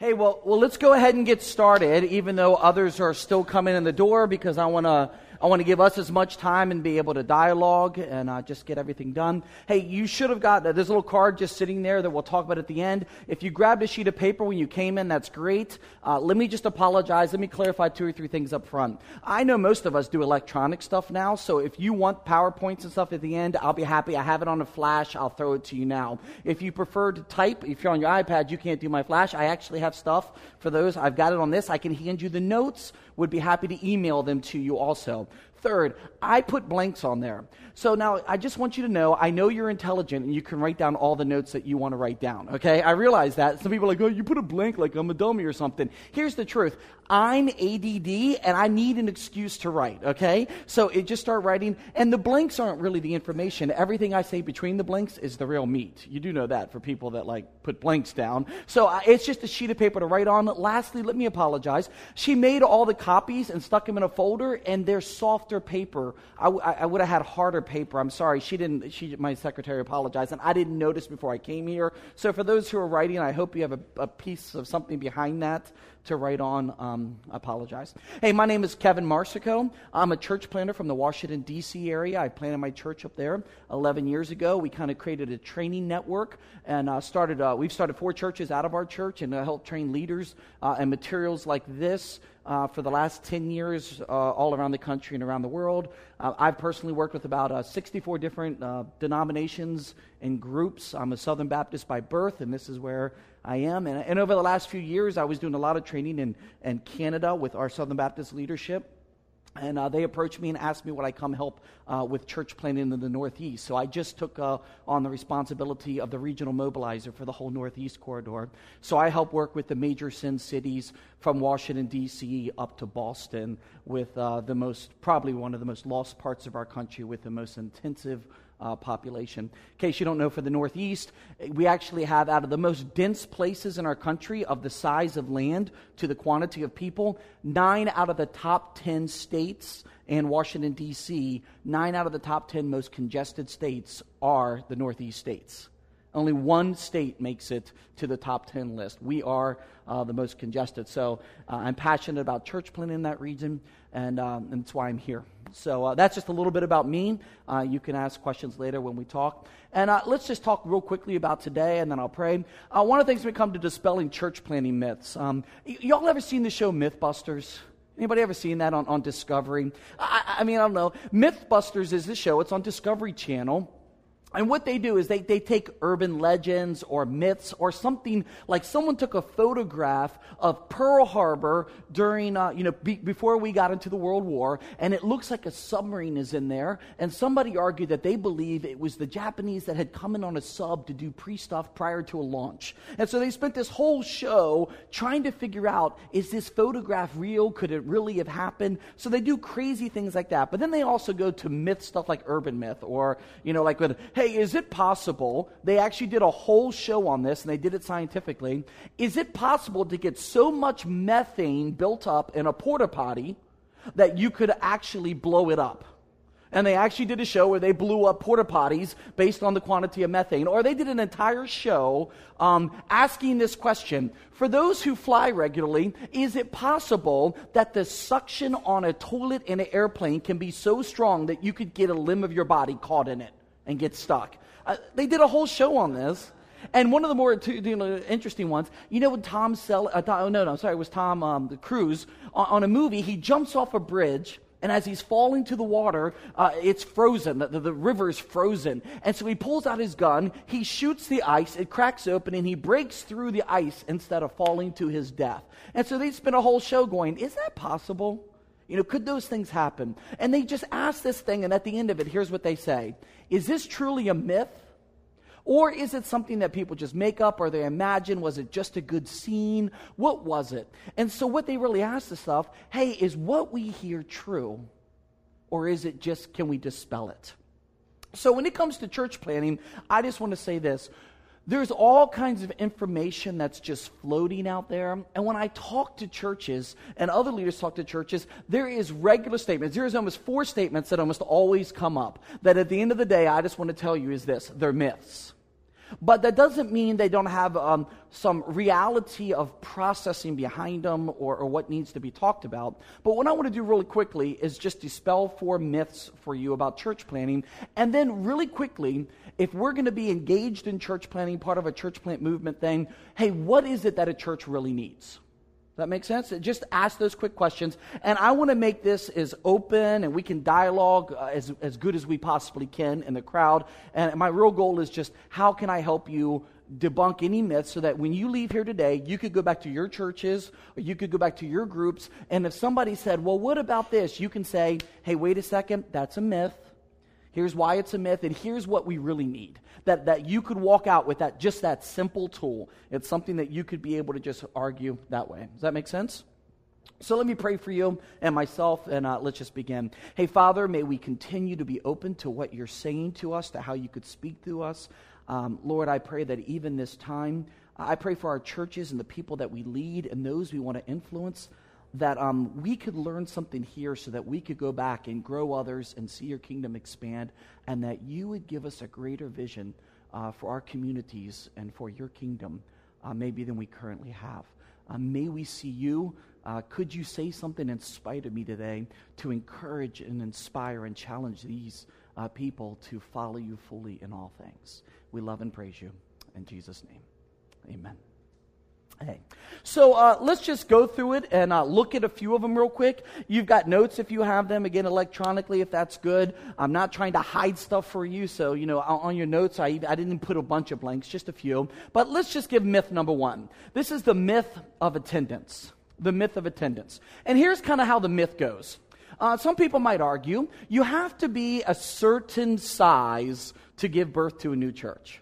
Hey, well, well, let's go ahead and get started, even though others are still coming in the door, because I want to I want to give us as much time and be able to dialogue and uh, just get everything done. Hey, you should have got there's a little card just sitting there that we'll talk about at the end. If you grabbed a sheet of paper when you came in, that's great. Uh, let me just apologize. Let me clarify two or three things up front. I know most of us do electronic stuff now, so if you want PowerPoints and stuff at the end, I'll be happy. I have it on a flash. I'll throw it to you now. If you prefer to type, if you're on your iPad, you can't do my flash. I actually have stuff for those. I've got it on this. I can hand you the notes. Would be happy to email them to you also. Third, I put blanks on there. So now I just want you to know I know you're intelligent and you can write down all the notes that you want to write down, okay? I realize that. Some people are like, oh, you put a blank like I'm a dummy or something. Here's the truth I'm ADD and I need an excuse to write, okay? So it just start writing, and the blanks aren't really the information. Everything I say between the blanks is the real meat. You do know that for people that like put blanks down. So uh, it's just a sheet of paper to write on. Lastly, let me apologize. She made all the copies and stuck them in a folder, and they're softer paper. I, I, I would have had harder paper. I'm sorry. She didn't, she, my secretary apologized, and I didn't notice before I came here. So for those who are writing, I hope you have a, a piece of something behind that to write on. Um, apologize. Hey, my name is Kevin Marsico. I'm a church planter from the Washington, D.C. area. I planted my church up there 11 years ago. We kind of created a training network and uh, started, uh, we've started four churches out of our church and uh, helped train leaders uh, and materials like this. Uh, for the last 10 years, uh, all around the country and around the world. Uh, I've personally worked with about uh, 64 different uh, denominations and groups. I'm a Southern Baptist by birth, and this is where I am. And, and over the last few years, I was doing a lot of training in, in Canada with our Southern Baptist leadership. And uh, they approached me and asked me would I come help uh, with church planting in the Northeast. So I just took uh, on the responsibility of the regional mobilizer for the whole Northeast corridor. So I help work with the major sin cities from Washington, D.C. up to Boston with uh, the most, probably one of the most lost parts of our country with the most intensive uh, population. In case you don't know, for the Northeast, we actually have out of the most dense places in our country, of the size of land to the quantity of people, nine out of the top 10 states and Washington, D.C., nine out of the top 10 most congested states are the Northeast states. Only one state makes it to the top 10 list. We are uh, the most congested. So uh, I'm passionate about church planting in that region, and, um, and that's why I'm here. So uh, that's just a little bit about me. Uh, you can ask questions later when we talk. And uh, let's just talk real quickly about today, and then I'll pray. Uh, one of the things when we come to dispelling church planting myths. Um, y- y'all ever seen the show Mythbusters? Anybody ever seen that on, on Discovery? I, I mean, I don't know. Mythbusters is the show. It's on Discovery Channel. And what they do is they, they take urban legends or myths or something like someone took a photograph of Pearl Harbor during, uh, you know, be, before we got into the World War, and it looks like a submarine is in there. And somebody argued that they believe it was the Japanese that had come in on a sub to do pre stuff prior to a launch. And so they spent this whole show trying to figure out is this photograph real? Could it really have happened? So they do crazy things like that. But then they also go to myth stuff like urban myth or, you know, like with, hey, is it possible? They actually did a whole show on this and they did it scientifically. Is it possible to get so much methane built up in a porta potty that you could actually blow it up? And they actually did a show where they blew up porta potties based on the quantity of methane. Or they did an entire show um, asking this question For those who fly regularly, is it possible that the suction on a toilet in an airplane can be so strong that you could get a limb of your body caught in it? And get stuck. Uh, they did a whole show on this. And one of the more you know, interesting ones, you know, when Tom Sell, uh, oh no, no, sorry, it was Tom um, Cruise on, on, a movie. He jumps off a bridge, and as he's falling to the water, uh, it's frozen. The, the, the river is frozen, and so he pulls out his gun. He shoots the ice. It cracks open, and he breaks through the ice instead of falling to his death. And so they spent a whole show going, "Is that possible?" You know, could those things happen? And they just ask this thing, and at the end of it, here's what they say Is this truly a myth? Or is it something that people just make up or they imagine? Was it just a good scene? What was it? And so, what they really ask the stuff hey, is what we hear true? Or is it just, can we dispel it? So, when it comes to church planting, I just want to say this there's all kinds of information that's just floating out there. And when I talk to churches and other leaders talk to churches, there is regular statements. There is almost four statements that almost always come up that at the end of the day, I just want to tell you is this they're myths. But that doesn't mean they don't have um, some reality of processing behind them or, or what needs to be talked about. But what I want to do really quickly is just dispel four myths for you about church planting. And then, really quickly, if we're going to be engaged in church planting, part of a church plant movement thing, hey, what is it that a church really needs? That make sense? Just ask those quick questions. And I want to make this as open and we can dialogue uh, as, as good as we possibly can in the crowd. And my real goal is just how can I help you debunk any myths so that when you leave here today, you could go back to your churches or you could go back to your groups. And if somebody said, well, what about this? You can say, hey, wait a second, that's a myth. Here's why it's a myth, and here's what we really need. That, that you could walk out with that just that simple tool. It's something that you could be able to just argue that way. Does that make sense? So let me pray for you and myself, and uh, let's just begin. Hey, Father, may we continue to be open to what you're saying to us, to how you could speak to us. Um, Lord, I pray that even this time, I pray for our churches and the people that we lead and those we want to influence that um, we could learn something here so that we could go back and grow others and see your kingdom expand, and that you would give us a greater vision uh, for our communities and for your kingdom, uh, maybe than we currently have. Uh, may we see you. Uh, could you say something in spite of me today to encourage and inspire and challenge these uh, people to follow you fully in all things? We love and praise you. In Jesus' name, amen. Hey. So uh, let's just go through it and uh, look at a few of them real quick. You've got notes if you have them, again, electronically, if that's good. I'm not trying to hide stuff for you, so, you know, on your notes, I, I didn't put a bunch of blanks, just a few. But let's just give myth number one. This is the myth of attendance. The myth of attendance. And here's kind of how the myth goes. Uh, some people might argue you have to be a certain size to give birth to a new church.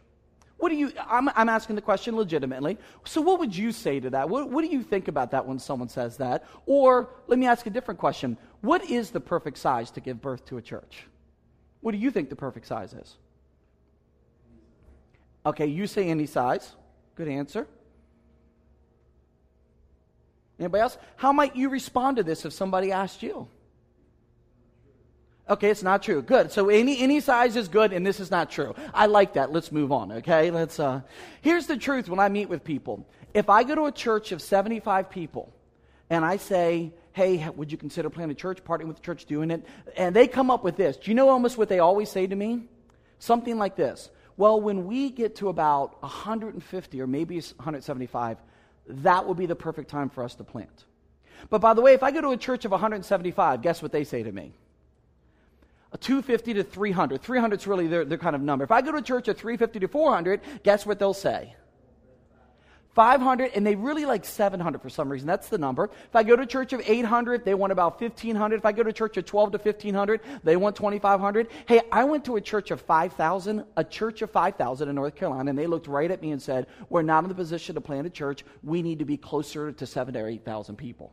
What do you, I'm, I'm asking the question legitimately. So, what would you say to that? What, what do you think about that when someone says that? Or, let me ask a different question. What is the perfect size to give birth to a church? What do you think the perfect size is? Okay, you say any size. Good answer. Anybody else? How might you respond to this if somebody asked you? Okay, it's not true. Good. So any any size is good, and this is not true. I like that. Let's move on. Okay, let's. Uh, here's the truth. When I meet with people, if I go to a church of 75 people, and I say, "Hey, would you consider planting a church, partnering with the church, doing it?" and they come up with this, do you know almost what they always say to me? Something like this. Well, when we get to about 150 or maybe 175, that will be the perfect time for us to plant. But by the way, if I go to a church of 175, guess what they say to me? A 250 to 300. 300 is really their, their kind of number. If I go to church at 350 to 400, guess what they'll say? 500, and they really like 700 for some reason. That's the number. If I go to church of 800, they want about 1,500. If I go to church of 12 to 1,500, they want 2,500. Hey, I went to a church of 5,000, a church of 5,000 in North Carolina, and they looked right at me and said, We're not in the position to plant a church. We need to be closer to 7 to 8,000 people.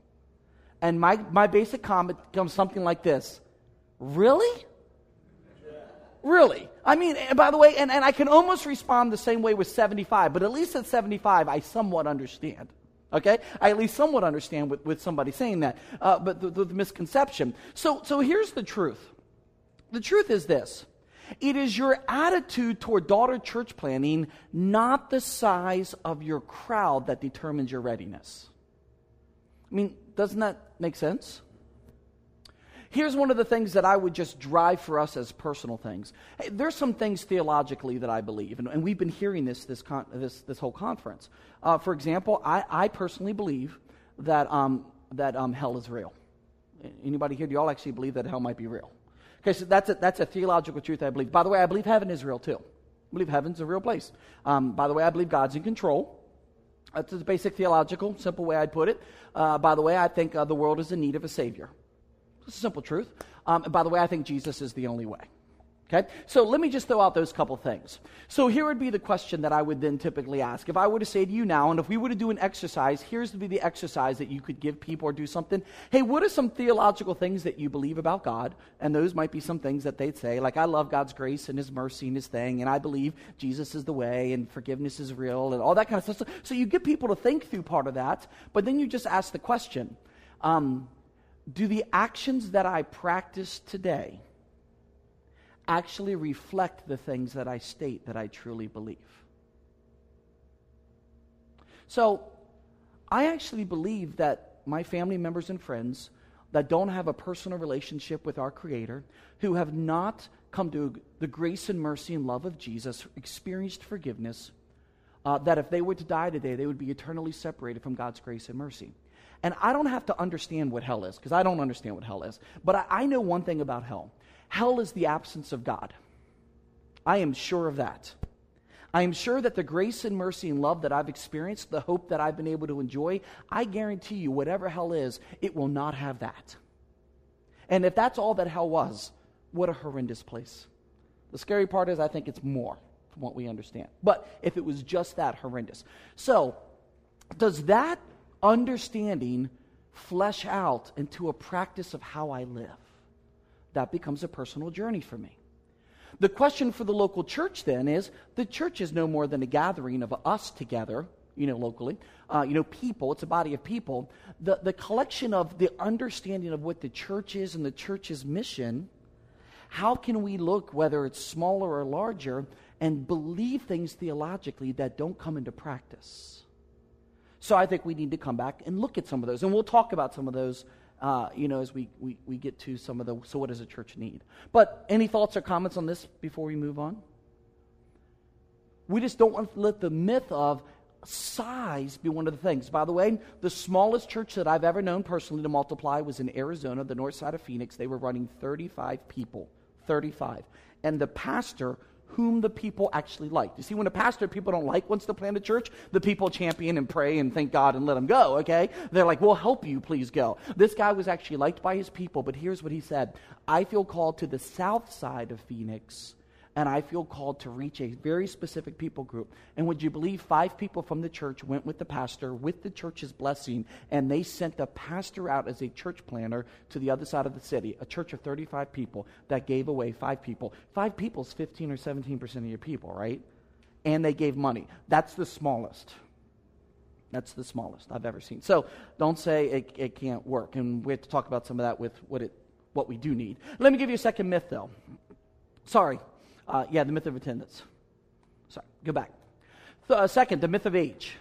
And my, my basic comment comes something like this Really? Really? I mean, and by the way, and, and I can almost respond the same way with 75, but at least at 75, I somewhat understand. Okay? I at least somewhat understand with, with somebody saying that. Uh, but the, the, the misconception. So, so here's the truth the truth is this it is your attitude toward daughter church planting, not the size of your crowd, that determines your readiness. I mean, doesn't that make sense? Here's one of the things that I would just drive for us as personal things. Hey, there's some things theologically that I believe, and, and we've been hearing this this, con- this, this whole conference. Uh, for example, I, I personally believe that, um, that um, hell is real. Anybody here, do y'all actually believe that hell might be real? Okay, so that's a, that's a theological truth I believe. By the way, I believe heaven is real too. I believe heaven's a real place. Um, by the way, I believe God's in control. That's the basic theological, simple way I'd put it. Uh, by the way, I think uh, the world is in need of a Savior. It's a simple truth. Um, and by the way, I think Jesus is the only way. Okay? So let me just throw out those couple things. So here would be the question that I would then typically ask. If I were to say to you now, and if we were to do an exercise, here's to be the exercise that you could give people or do something. Hey, what are some theological things that you believe about God? And those might be some things that they'd say, like, I love God's grace and His mercy and His thing, and I believe Jesus is the way, and forgiveness is real, and all that kind of stuff. So you get people to think through part of that, but then you just ask the question. Um, do the actions that I practice today actually reflect the things that I state that I truly believe? So I actually believe that my family members and friends that don't have a personal relationship with our Creator, who have not come to the grace and mercy and love of Jesus, experienced forgiveness, uh, that if they were to die today, they would be eternally separated from God's grace and mercy. And I don't have to understand what hell is, because I don't understand what hell is. But I, I know one thing about hell hell is the absence of God. I am sure of that. I am sure that the grace and mercy and love that I've experienced, the hope that I've been able to enjoy, I guarantee you, whatever hell is, it will not have that. And if that's all that hell was, what a horrendous place. The scary part is, I think it's more from what we understand. But if it was just that horrendous. So, does that understanding flesh out into a practice of how I live? That becomes a personal journey for me. The question for the local church then is the church is no more than a gathering of us together, you know, locally, uh, you know, people, it's a body of people. The, the collection of the understanding of what the church is and the church's mission, how can we look, whether it's smaller or larger, and believe things theologically that don't come into practice? So I think we need to come back and look at some of those, and we'll talk about some of those uh, you know, as we, we, we get to some of the, so what does a church need? But any thoughts or comments on this before we move on? We just don't want to let the myth of size be one of the things. By the way, the smallest church that I've ever known personally to multiply was in Arizona, the north side of Phoenix. They were running 35 people. 35. And the pastor whom the people actually liked. You see, when a pastor people don't like wants to plant a church, the people champion and pray and thank God and let him go, okay? They're like, we'll help you, please go. This guy was actually liked by his people, but here's what he said I feel called to the south side of Phoenix and I feel called to reach a very specific people group. And would you believe five people from the church went with the pastor with the church's blessing, and they sent the pastor out as a church planter to the other side of the city, a church of 35 people that gave away five people. Five people is 15 or 17% of your people, right? And they gave money. That's the smallest. That's the smallest I've ever seen. So don't say it, it can't work. And we have to talk about some of that with what, it, what we do need. Let me give you a second myth, though. Sorry, uh, yeah, the myth of attendance. Sorry, go back. Uh, second, the myth of age.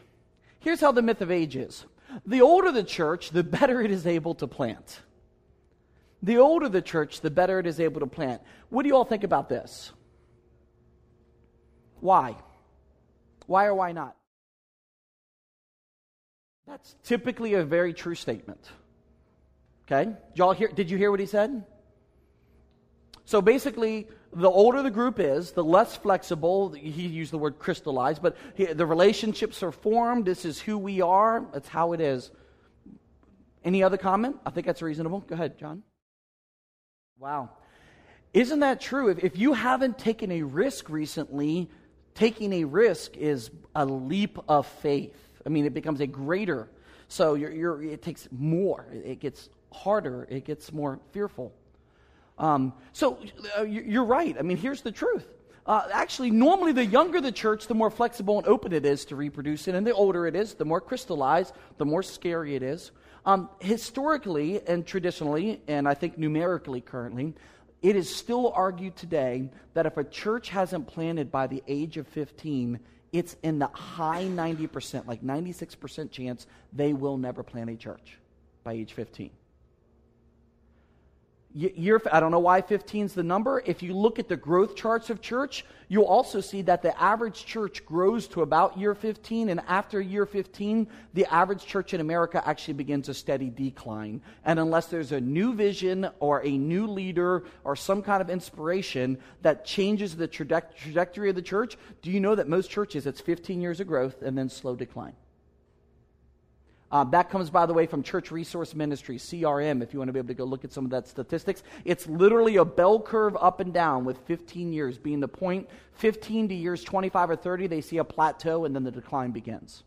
Here's how the myth of age is the older the church, the better it is able to plant. The older the church, the better it is able to plant. What do you all think about this? Why? Why or why not? That's typically a very true statement. Okay? Did, y'all hear, did you hear what he said? So basically, the older the group is, the less flexible. He used the word crystallized, but he, the relationships are formed. This is who we are. That's how it is. Any other comment? I think that's reasonable. Go ahead, John. Wow. Isn't that true? If, if you haven't taken a risk recently, taking a risk is a leap of faith. I mean, it becomes a greater. So you're, you're, it takes more. It gets harder. It gets more fearful. Um, so uh, you're right. I mean, here's the truth. Uh, actually, normally, the younger the church, the more flexible and open it is to reproduce it, and the older it is, the more crystallized, the more scary it is. Um, historically and traditionally, and I think numerically currently, it is still argued today that if a church hasn't planted by the age of 15, it's in the high 90%, like 96% chance they will never plant a church by age 15 year, I don't know why 15 is the number. If you look at the growth charts of church, you'll also see that the average church grows to about year 15, and after year 15, the average church in America actually begins a steady decline. And unless there's a new vision or a new leader or some kind of inspiration that changes the trajectory of the church, do you know that most churches, it's 15 years of growth and then slow decline? Uh, that comes, by the way, from Church Resource Ministry, CRM, if you want to be able to go look at some of that statistics. It's literally a bell curve up and down with 15 years being the point. 15 to years 25 or 30, they see a plateau and then the decline begins.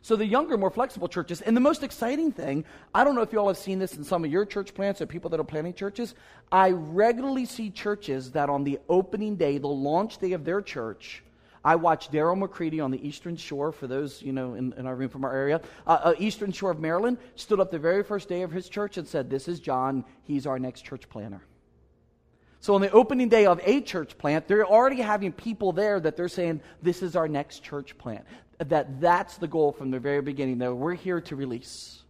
So the younger, more flexible churches, and the most exciting thing, I don't know if you all have seen this in some of your church plants or people that are planning churches. I regularly see churches that on the opening day, the launch day of their church, I watched Daryl McCready on the Eastern Shore, for those, you know, in, in our room from our area, uh, uh, Eastern Shore of Maryland, stood up the very first day of his church and said, This is John. He's our next church planter. So on the opening day of a church plant, they're already having people there that they're saying, This is our next church plant. that that's the goal from the very beginning, that we're here to release.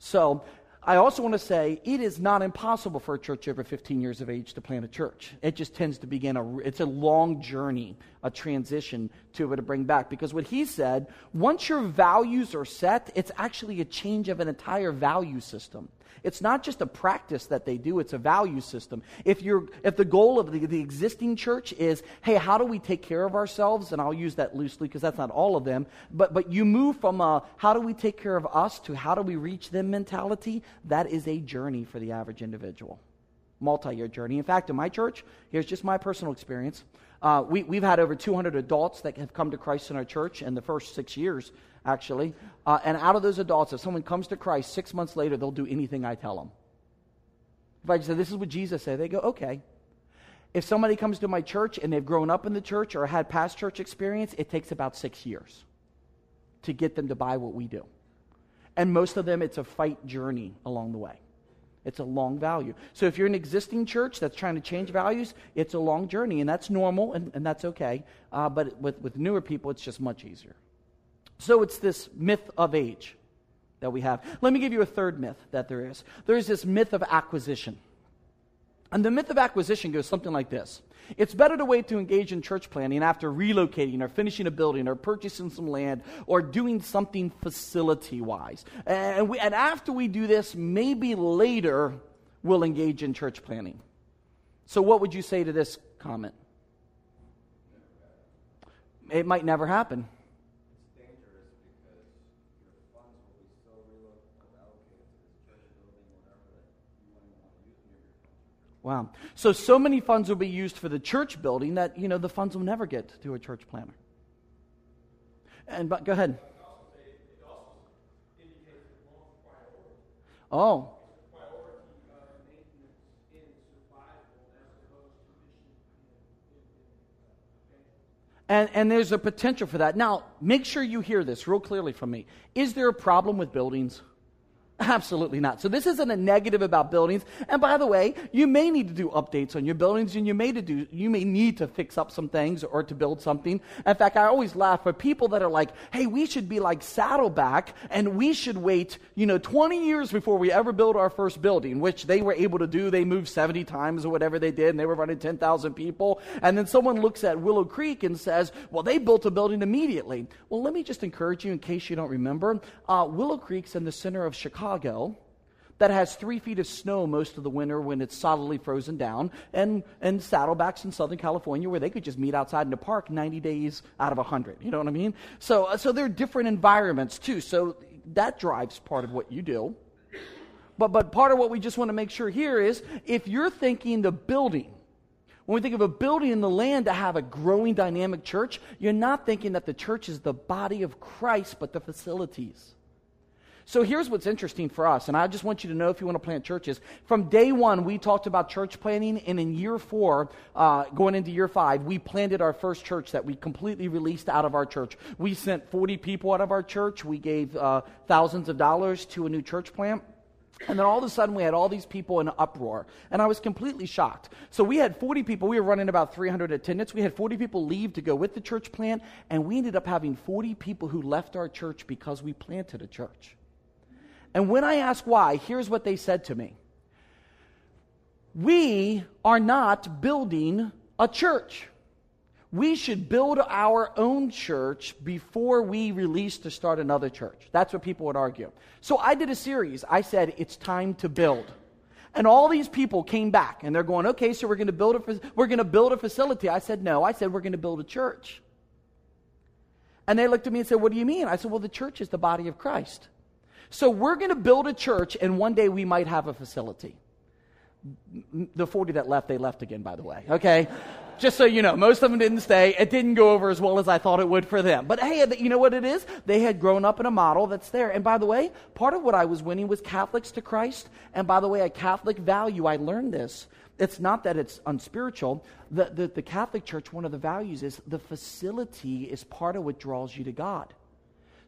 So I also want to say it is not impossible for a church over 15 years of age to plant a church. It just tends to begin a it's a long journey, a transition to able to bring back because what he said, once your values are set, it's actually a change of an entire value system. It's not just a practice that they do, it's a value system. If, you're, if the goal of the, the existing church is, hey, how do we take care of ourselves? And I'll use that loosely because that's not all of them. But, but you move from a how do we take care of us to how do we reach them mentality, that is a journey for the average individual. Multi year journey. In fact, in my church, here's just my personal experience. Uh, we, we've had over 200 adults that have come to Christ in our church in the first six years actually. Uh, and out of those adults, if someone comes to Christ six months later, they'll do anything I tell them. If I say, This is what Jesus said, they go, Okay. If somebody comes to my church and they've grown up in the church or had past church experience, it takes about six years to get them to buy what we do. And most of them, it's a fight journey along the way. It's a long value. So if you're an existing church that's trying to change values, it's a long journey, and that's normal, and, and that's okay. Uh, but with, with newer people, it's just much easier. So it's this myth of age that we have. Let me give you a third myth that there is. There's this myth of acquisition. And the myth of acquisition goes something like this It's better to wait to engage in church planting after relocating or finishing a building or purchasing some land or doing something facility wise. And, and after we do this, maybe later we'll engage in church planting. So, what would you say to this comment? It might never happen. Wow. So, so many funds will be used for the church building that, you know, the funds will never get to a church planter. And, but go ahead. Oh. And, and there's a potential for that. Now, make sure you hear this real clearly from me. Is there a problem with buildings? Absolutely not. So this isn't a negative about buildings. And by the way, you may need to do updates on your buildings and you may to do you may need to fix up some things or to build something. In fact, I always laugh for people that are like, "Hey, we should be like Saddleback and we should wait, you know, 20 years before we ever build our first building," which they were able to do. They moved 70 times or whatever they did and they were running 10,000 people. And then someone looks at Willow Creek and says, "Well, they built a building immediately." Well, let me just encourage you in case you don't remember. Uh, Willow Creek's in the center of Chicago Chicago that has three feet of snow most of the winter when it's solidly frozen down, and, and Saddleback's in Southern California where they could just meet outside in the park 90 days out of 100. You know what I mean? So, uh, so they're different environments too. So that drives part of what you do. But, but part of what we just want to make sure here is if you're thinking the building, when we think of a building in the land to have a growing dynamic church, you're not thinking that the church is the body of Christ, but the facilities. So here's what's interesting for us, and I just want you to know if you want to plant churches. From day one, we talked about church planting, and in year four, uh, going into year five, we planted our first church that we completely released out of our church. We sent 40 people out of our church. We gave uh, thousands of dollars to a new church plant. And then all of a sudden, we had all these people in uproar. And I was completely shocked. So we had 40 people. We were running about 300 attendants. We had 40 people leave to go with the church plant. And we ended up having 40 people who left our church because we planted a church. And when I asked why, here's what they said to me We are not building a church. We should build our own church before we release to start another church. That's what people would argue. So I did a series. I said, It's time to build. And all these people came back and they're going, okay, so we're going to build a, we're going to build a facility. I said, no. I said, we're going to build a church. And they looked at me and said, what do you mean? I said, well, the church is the body of Christ. So we're going to build a church, and one day we might have a facility. The 40 that left, they left again, by the way. Okay? Just so you know, most of them didn't stay. It didn't go over as well as I thought it would for them. But hey, uh, you know what it is? They had grown up in a model that's there. And by the way, part of what I was winning was Catholics to Christ. And by the way, a Catholic value, I learned this. It's not that it's unspiritual. The, the, the Catholic Church, one of the values is the facility is part of what draws you to God.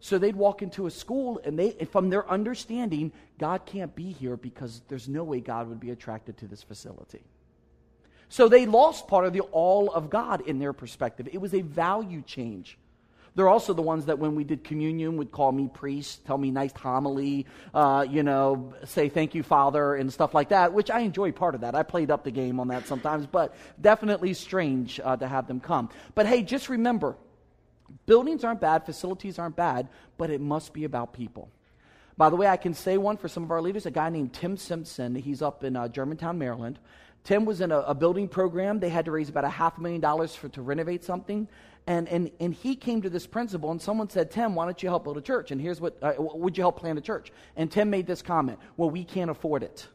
So they'd walk into a school and they, from their understanding, God can't be here because there's no way God would be attracted to this facility. So they lost part of the all of God in their perspective. It was a value change. They're also the ones that when we did communion would call me priest, tell me nice homily, uh, you know, say thank you, Father, and stuff like that, which I enjoy part of that. I played up the game on that sometimes, but definitely strange uh, to have them come. But hey, just remember buildings aren't bad, facilities aren't bad, but it must be about people. By the way, I can say one for some of our leaders, a guy named Tim Simpson. He's up in uh, Germantown, Maryland. Tim was in a, a, building program. They had to raise about a half a million dollars for, to renovate something. And, and, and he came to this principle, and someone said, Tim, why don't you help build a church? And here's what, uh, would you help plant a church? And Tim made this comment, well, we can't afford it.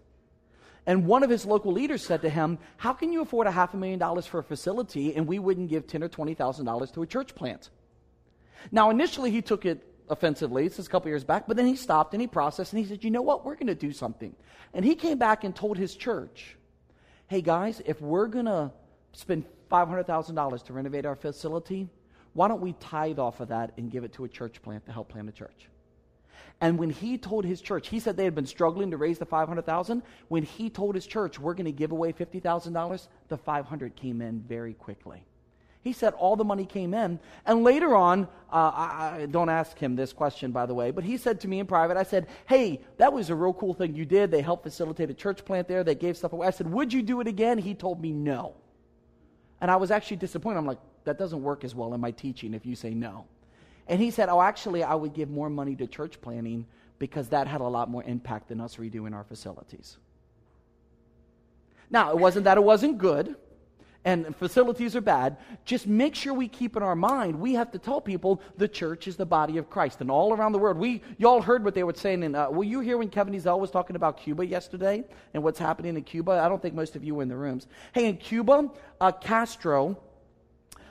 And one of his local leaders said to him, How can you afford a half a million dollars for a facility and we wouldn't give ten or twenty thousand dollars to a church plant? Now, initially, he took it offensively. This is a couple years back, but then he stopped and he processed and he said, You know what? We're going to do something. And he came back and told his church, Hey, guys, if we're going to spend $500,000 to renovate our facility, why don't we tithe off of that and give it to a church plant to help plant a church? And when he told his church, he said they had been struggling to raise the 500,000. When he told his church, we're going to give away $50,000, the 500 came in very quickly. He said all the money came in. And later on, uh, I, I, don't ask him this question, by the way, but he said to me in private, I said, Hey, that was a real cool thing you did. They helped facilitate a church plant there. They gave stuff away. I said, Would you do it again? He told me no. And I was actually disappointed. I'm like, that doesn't work as well in my teaching if you say no. And he said, oh, actually, I would give more money to church planting because that had a lot more impact than us redoing our facilities. Now, it wasn't that it wasn't good and facilities are bad. Just make sure we keep in our mind, we have to tell people the church is the body of Christ. And all around the world, we, y'all heard what they were saying. In, uh, were you here when Kevin Ezell was talking about Cuba yesterday and what's happening in Cuba? I don't think most of you were in the rooms. Hey, in Cuba, uh, Castro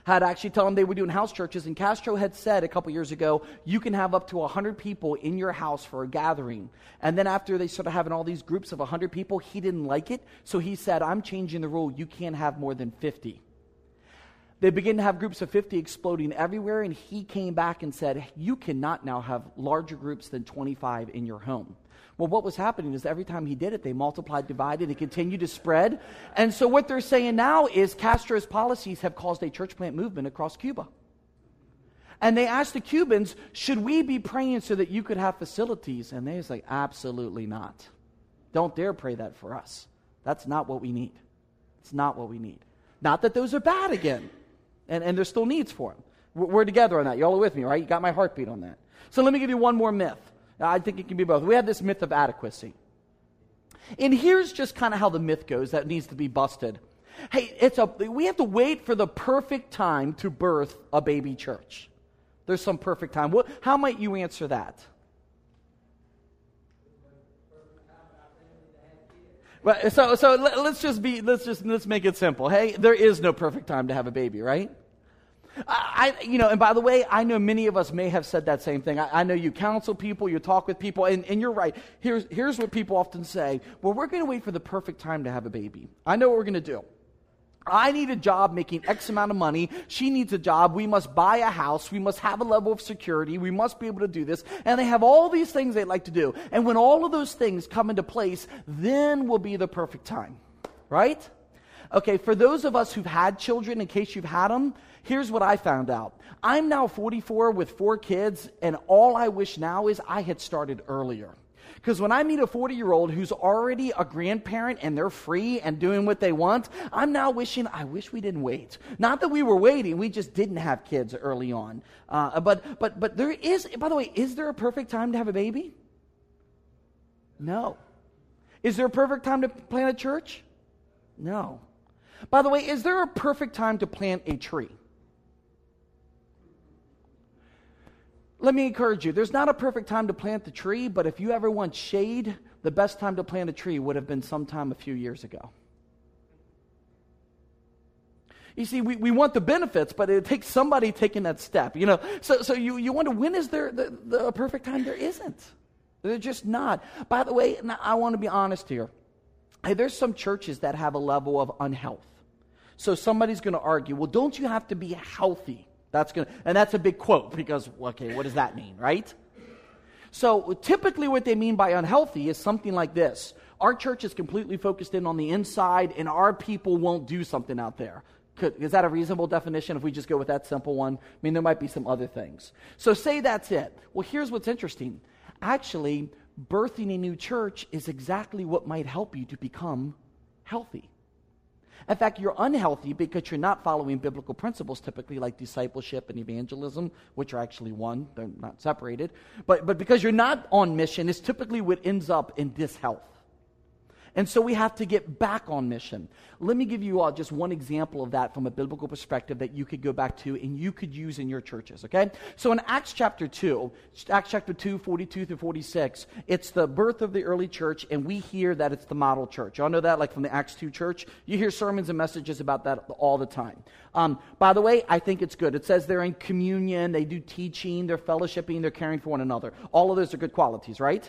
had actually told them they were doing house churches, and Castro had said a couple years ago, you can have up to 100 people in your house for a gathering. And then after they started having all these groups of 100 people, he didn't like it, so he said, I'm changing the rule. You can't have more than 50. They began to have groups of 50 exploding everywhere, and he came back and said, You cannot now have larger groups than 25 in your home. Well, what was happening is every time he did it, they multiplied, divided, and continued to spread. And so what they're saying now is Castro's policies have caused a church plant movement across Cuba. And they asked the Cubans, should we be praying so that you could have facilities? And they was like, absolutely not. Don't dare pray that for us. That's not what we need. It's not what we need. Not that those are bad again. And, and there's still needs for them. We're together on that. Y'all are with me, right? You got my heartbeat on that. So let me give you one more myth. Uh, I think it can be both. We have this myth of adequacy. And here's just kind of how the myth goes that needs to be busted. Hey, it's a, we have to wait for the perfect time to birth a baby church. There's some perfect time. What, how might you answer that? Well, so, so let, us just be, let's just, let's make it simple. Hey, there is no perfect time to have a baby, right? I, you know, and by the way, I know many of us may have said that same thing. I, I know you counsel people, you talk with people, and, and you're right. Here's, here's what people often say Well, we're going to wait for the perfect time to have a baby. I know what we're going to do. I need a job making X amount of money. She needs a job. We must buy a house. We must have a level of security. We must be able to do this. And they have all these things they'd like to do. And when all of those things come into place, then will be the perfect time. Right? Okay, for those of us who've had children, in case you've had them, Here's what I found out I'm now 44 with four kids, and all I wish now is I had started earlier. Because when I meet a 40 year old who's already a grandparent and they're free and doing what they want, I'm now wishing, I wish we didn't wait. Not that we were waiting, we just didn't have kids early on. Uh, but, but, but there is, by the way, is there a perfect time to have a baby? No. Is there a perfect time to plant a church? No. By the way, is there a perfect time to plant a tree? Let me encourage you there's not a perfect time to plant the tree, but if you ever want shade, the best time to plant a tree would have been sometime a few years ago. You see, we, we want the benefits, but it takes somebody taking that step. You know, so, so you, you wonder when is there the, the perfect time? There isn't. They're just not. By the way, I want to be honest here. Hey, there's some churches that have a level of unhealth. So somebody's going to argue, well, don't you have to be healthy that's going and that's a big quote because, okay, what does that mean, right? So typically what they mean by unhealthy is something like this. Our church is completely focused in on the inside and our people won't do something out there. Could, is that a reasonable definition if we just go with that simple one? I mean, there might be some other things. So, say that's it. Well, here's what's interesting. Actually, birthing a new church is exactly what might help you to become healthy. In fact, you're unhealthy because you're not following biblical principles, typically like discipleship and evangelism, which are actually one, they're not separated. But, but because you're not on mission, it's typically what ends up in dishealth. And so we have to get back on mission. Let me give you all just one example of that from a biblical perspective that you could go back to and you could use in your churches, okay? So in Acts chapter 2, Acts chapter 2, 42 through 46, it's the birth of the early church, and we hear that it's the model church. Y'all know that, like from the Acts 2 church? You hear sermons and messages about that all the time. Um, by the way, I think it's good. It says they're in communion, they do teaching, they're fellowshipping, they're caring for one another. All of those are good qualities, right?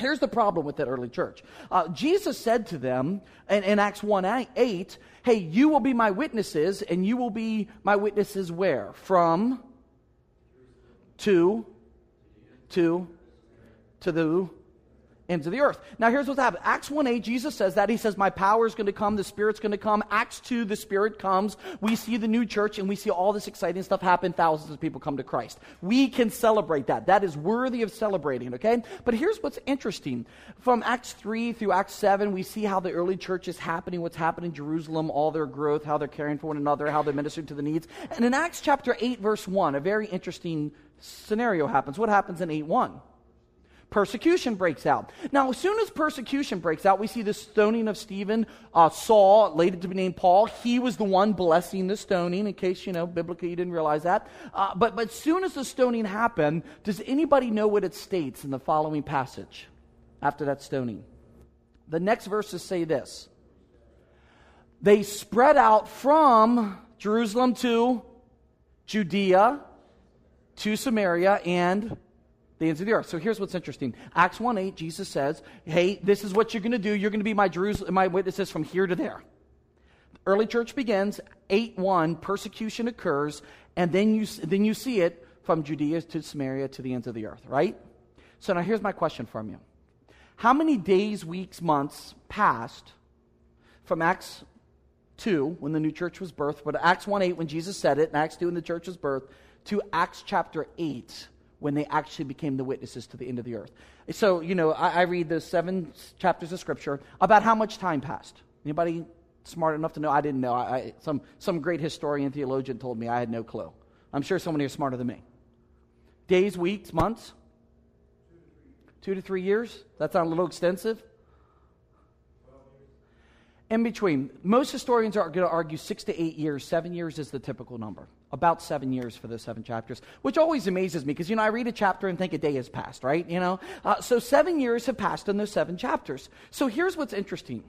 Here's the problem with that early church. Uh, Jesus said to them in, in Acts 1 8, Hey, you will be my witnesses, and you will be my witnesses where? From to, to, to the of the earth. Now, here's what's happened. Acts 1 8, Jesus says that. He says, My power is going to come, the Spirit's going to come. Acts 2, the Spirit comes. We see the new church, and we see all this exciting stuff happen. Thousands of people come to Christ. We can celebrate that. That is worthy of celebrating, okay? But here's what's interesting. From Acts 3 through Acts 7, we see how the early church is happening, what's happening in Jerusalem, all their growth, how they're caring for one another, how they're ministering to the needs. And in Acts chapter 8, verse 1, a very interesting scenario happens. What happens in 8 1? Persecution breaks out. Now, as soon as persecution breaks out, we see the stoning of Stephen. Uh, Saul, later to be named Paul, he was the one blessing the stoning, in case, you know, biblically you didn't realize that. Uh, but, but as soon as the stoning happened, does anybody know what it states in the following passage after that stoning? The next verses say this They spread out from Jerusalem to Judea, to Samaria, and the ends of the earth. So here's what's interesting. Acts 1 8, Jesus says, Hey, this is what you're going to do. You're going to be my, Jerusalem, my witnesses from here to there. Early church begins, 8 1, persecution occurs, and then you, then you see it from Judea to Samaria to the ends of the earth, right? So now here's my question from you How many days, weeks, months passed from Acts 2, when the new church was birthed, but Acts 1 8, when Jesus said it, and Acts 2, when the church was birthed, to Acts chapter 8, when they actually became the witnesses to the end of the earth. So, you know, I, I read the seven chapters of Scripture about how much time passed. Anybody smart enough to know? I didn't know. I, I, some, some great historian, theologian told me. I had no clue. I'm sure someone here is smarter than me. Days, weeks, months? Two to three years? That sounds a little extensive in between. Most historians are going to argue six to eight years. Seven years is the typical number. About seven years for those seven chapters, which always amazes me because, you know, I read a chapter and think a day has passed, right? You know? Uh, so seven years have passed in those seven chapters. So here's what's interesting.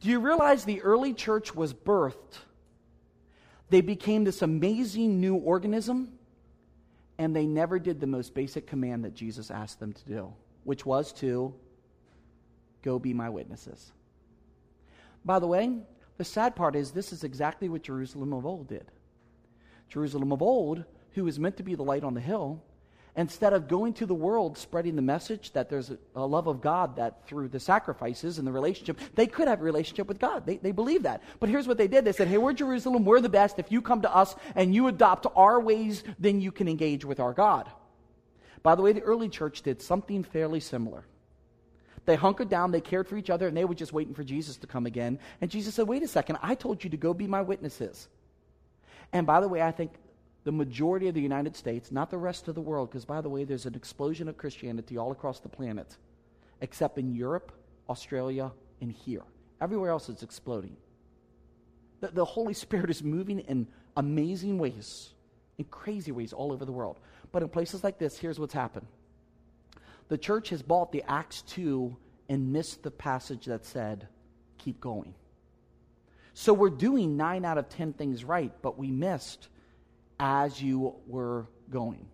Do you realize the early church was birthed? They became this amazing new organism, and they never did the most basic command that Jesus asked them to do, which was to go be my witnesses. By the way, the sad part is this is exactly what Jerusalem of old did. Jerusalem of old, who was meant to be the light on the hill, instead of going to the world spreading the message that there's a, love of God that through the sacrifices and the relationship, they could have a relationship with God. They, they believe that. But here's what they did. They said, hey, we're Jerusalem. We're the best. If you come to us and you adopt our ways, then you can engage with our God. By the way, the early church did something fairly similar. They hunkered down, they cared for each other, and they were just waiting for Jesus to come again. And Jesus said, Wait a second, I told you to go be my witnesses. And by the way, I think the majority of the United States, not the rest of the world, because by the way, there's an explosion of Christianity all across the planet, except in Europe, Australia, and here. Everywhere else it's exploding. The, the Holy Spirit is moving in amazing ways, in crazy ways all over the world. But in places like this, here's what's happened the church has bought the Acts 2 and missed the passage that said, keep going. So we're doing nine out of 10 things right, but we missed as you were going.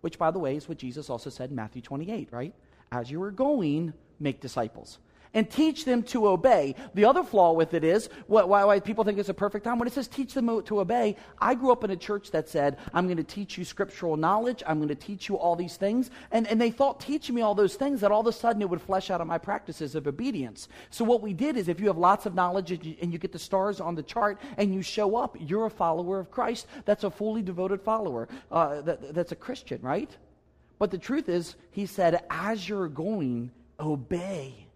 Which, by the way, is what Jesus also said in Matthew 28, right? As you were going, make disciples. And teach them to obey. The other flaw with it is why, why, people think it's a perfect time. When it says teach them to obey, I grew up in a church that said, I'm going to teach you scriptural knowledge, I'm going to teach you all these things. And, and they thought teaching me all those things that all of a sudden it would flesh out of my practices of obedience. So what we did is if you have lots of knowledge and you, and you get the stars on the chart and you show up, you're a follower of Christ. That's a fully devoted follower. Uh, that, that's a Christian, right? But the truth is, he said, as you're going, obey.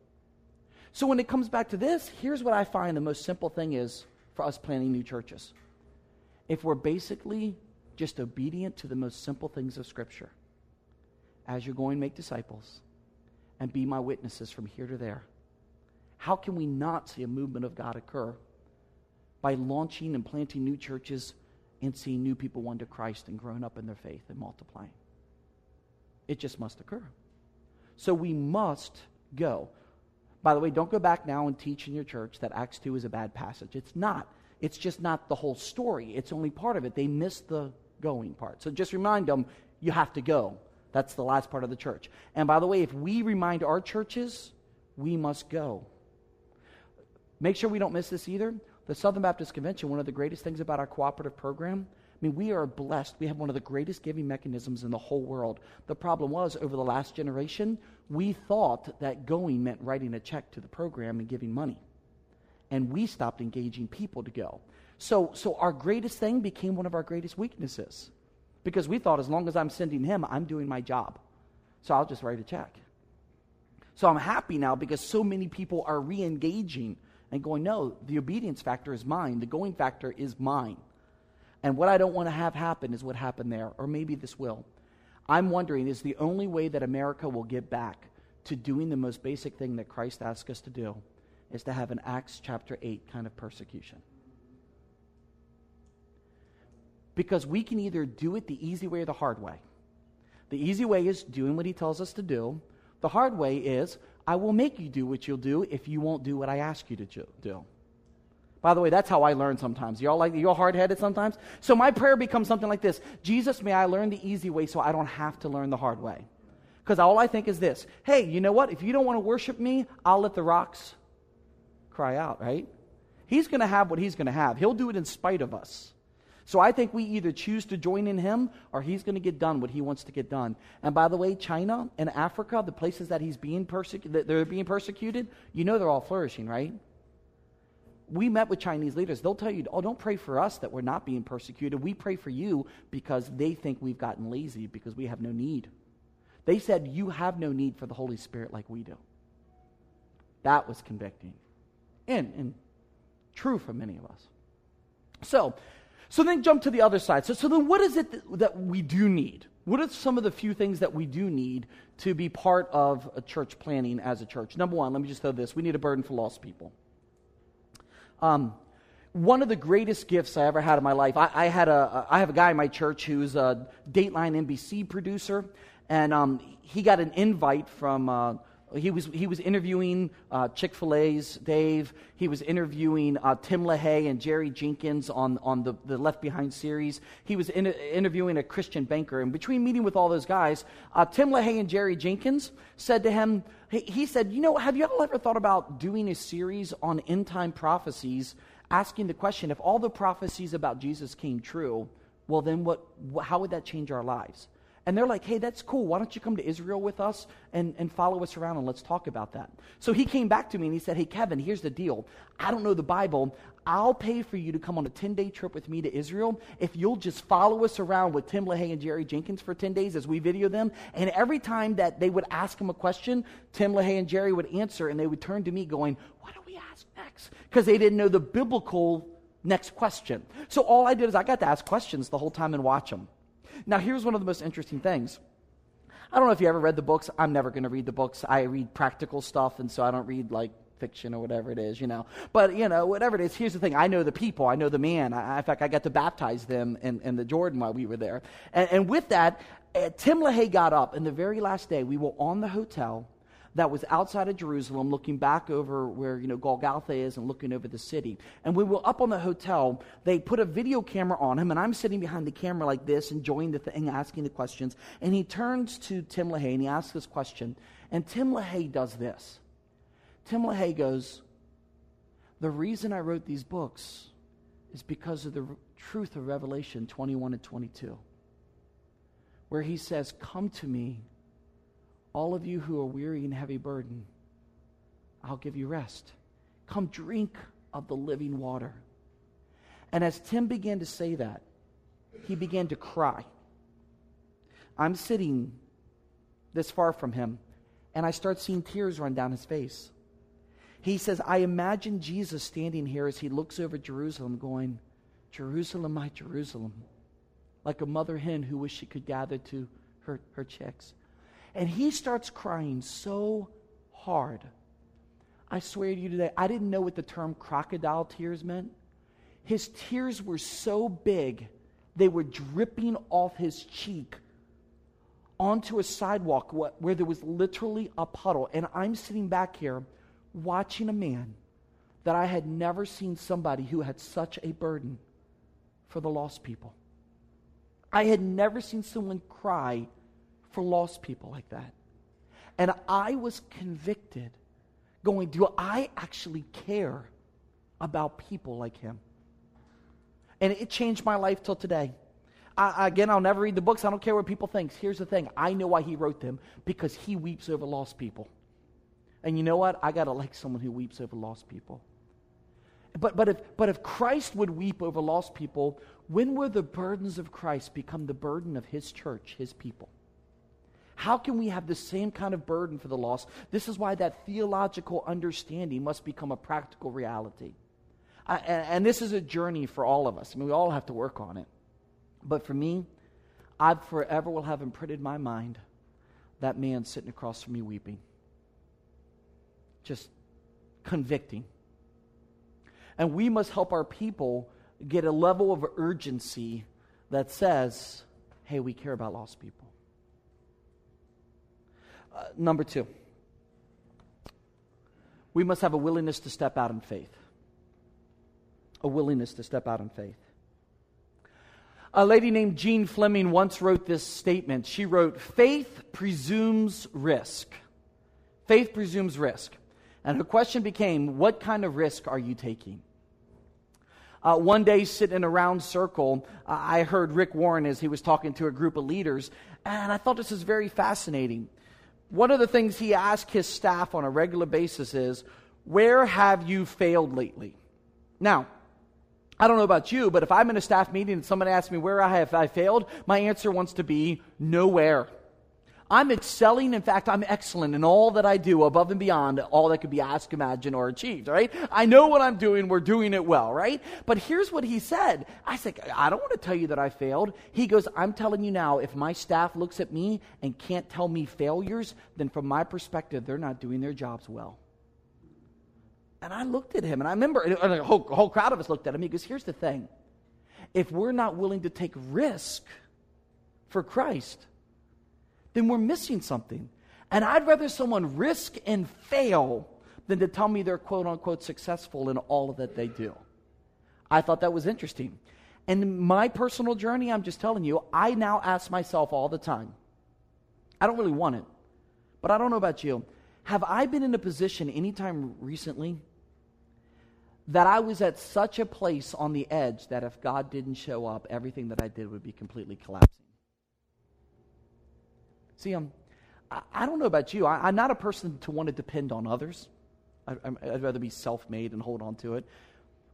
So when it comes back to this, here's what I find the most simple thing is for us planting new churches. If we're basically just obedient to the most simple things of Scripture, as you're going, make disciples and be my witnesses from here to there. How can we not see a movement of God occur by launching and planting new churches and seeing new people won to Christ and growing up in their faith and multiplying? It just must occur. So we must go. By the way, don't go back now and teach in your church that Acts 2 is a bad passage. It's not. It's just not the whole story. It's only part of it. They missed the going part. So just remind them you have to go. That's the last part of the church. And by the way, if we remind our churches, we must go. Make sure we don't miss this either. The Southern Baptist Convention, one of the greatest things about our cooperative program, I mean, we are blessed. We have one of the greatest giving mechanisms in the whole world. The problem was, over the last generation, we thought that going meant writing a check to the program and giving money. And we stopped engaging people to go. So, so our greatest thing became one of our greatest weaknesses because we thought as long as I'm sending him, I'm doing my job. So I'll just write a check. So I'm happy now because so many people are re engaging and going, no, the obedience factor is mine, the going factor is mine. And what I don't want to have happen is what happened there, or maybe this will. I'm wondering is the only way that America will get back to doing the most basic thing that Christ asked us to do is to have an Acts chapter 8 kind of persecution. Because we can either do it the easy way or the hard way. The easy way is doing what he tells us to do. The hard way is, I will make you do what you'll do if you won't do what I ask you to do. By the way, that's how I learn sometimes. Y'all like you're hard headed sometimes? So my prayer becomes something like this Jesus, may I learn the easy way so I don't have to learn the hard way. Because all I think is this hey, you know what? If you don't want to worship me, I'll let the rocks cry out, right? He's going to have what he's going to have. He'll do it in spite of us. So I think we either choose to join in him or he's going to get done what he wants to get done. And by the way, China and Africa, the places that he's being persecuted, they're being persecuted, you know they're all flourishing, right? We met with Chinese leaders. They'll tell you, oh, don't pray for us that we're not being persecuted. We pray for you because they think we've gotten lazy because we have no need. They said, you have no need for the Holy Spirit like we do. That was convicting and, and true for many of us. So, so then jump to the other side. So, so then what is it that, that we do need? What are some of the few things that we do need to be part of a church planting as a church? Number one, let me just throw this. We need a burden for lost people. Um, one of the greatest gifts I ever had in my life, I, I, had a, I have a guy in my church who's a Dateline NBC producer, and um, he got an invite from, uh, he, was, he was interviewing uh, Chick fil A's Dave, he was interviewing uh, Tim LaHaye and Jerry Jenkins on, on the, the Left Behind series, he was in, interviewing a Christian banker. And between meeting with all those guys, uh, Tim LaHaye and Jerry Jenkins said to him, he said, You know, have you all ever thought about doing a series on end time prophecies, asking the question if all the prophecies about Jesus came true, well, then what, how would that change our lives? And they're like, hey, that's cool. Why don't you come to Israel with us and, and follow us around and let's talk about that? So he came back to me and he said, hey, Kevin, here's the deal. I don't know the Bible. I'll pay for you to come on a 10 day trip with me to Israel if you'll just follow us around with Tim LaHaye and Jerry Jenkins for 10 days as we video them. And every time that they would ask him a question, Tim LaHaye and Jerry would answer and they would turn to me going, what do we ask next? Because they didn't know the biblical next question. So all I did is I got to ask questions the whole time and watch them. Now, here's one of the most interesting things. I don't know if you ever read the books. I'm never going to read the books. I read practical stuff, and so I don't read like fiction or whatever it is, you know. But, you know, whatever it is, here's the thing. I know the people. I know the man. I, in fact, I got to baptize them in, in the Jordan while we were there. And, and with that, uh, Tim LaHaye got up, and the very last day, we were on the hotel that was outside of Jerusalem, looking back over where, you know, Golgotha is and looking over the city. And we were up on the hotel. They put a video camera on him, and I'm sitting behind the camera like this, enjoying the thing, asking the questions. And he turns to Tim LaHaye and he asks this question. And Tim LaHaye does this. Tim LaHaye goes, The reason I wrote these books is because of the truth of Revelation 21 and 22, where he says, Come to me, all of you who are weary and heavy burden, I'll give you rest. Come drink of the living water. And as Tim began to say that, he began to cry. I'm sitting this far from him, and I start seeing tears run down his face. He says, I imagine Jesus standing here as he looks over Jerusalem, going, Jerusalem, my Jerusalem, like a mother hen who wished she could gather to her, her chicks. And he starts crying so hard. I swear to you today, I didn't know what the term crocodile tears meant. His tears were so big, they were dripping off his cheek onto a sidewalk where there was literally a puddle. And I'm sitting back here watching a man that I had never seen somebody who had such a burden for the lost people. I had never seen someone cry for lost people like that. And I was convicted, going, Do I actually care about people like him? And it changed my life till today. I, again, I'll never read the books. I don't care what people think. Here's the thing I know why he wrote them because he weeps over lost people. And you know what? I got to like someone who weeps over lost people. But, but, if, but if Christ would weep over lost people, when will the burdens of Christ become the burden of his church, his people? How can we have the same kind of burden for the lost? This is why that theological understanding must become a practical reality. I, and, and this is a journey for all of us. I mean, we all have to work on it. But for me, I forever will have imprinted my mind that man sitting across from me weeping. Just convicting. And we must help our people get a level of urgency that says, hey, we care about lost people. Uh, number two, we must have a willingness to step out in faith. A willingness to step out in faith. A lady named Jean Fleming once wrote this statement. She wrote, Faith presumes risk. Faith presumes risk. And her question became, What kind of risk are you taking? Uh, one day, sitting in a round circle, uh, I heard Rick Warren as he was talking to a group of leaders, and I thought this was very fascinating. One of the things he asked his staff on a regular basis is, Where have you failed lately? Now, I don't know about you, but if I'm in a staff meeting and somebody asks me where I have I failed, my answer wants to be nowhere. I'm excelling. In fact, I'm excellent in all that I do above and beyond all that could be asked, imagined, or achieved, right? I know what I'm doing. We're doing it well, right? But here's what he said. I said, I don't want to tell you that I failed. He goes, I'm telling you now, if my staff looks at me and can't tell me failures, then from my perspective, they're not doing their jobs well. And I looked at him, and I remember, and a whole, a whole crowd of us looked at him. He goes, Here's the thing if we're not willing to take risk for Christ, then we're missing something. And I'd rather someone risk and fail than to tell me they're quote unquote successful in all that they do. I thought that was interesting. And my personal journey, I'm just telling you, I now ask myself all the time. I don't really want it, but I don't know about you. Have I been in a position anytime recently that I was at such a place on the edge that if God didn't show up, everything that I did would be completely collapsing. See, um, I, I don't know about you. I, am not a person to want to depend on others. I, I'd rather be self made and hold on to it.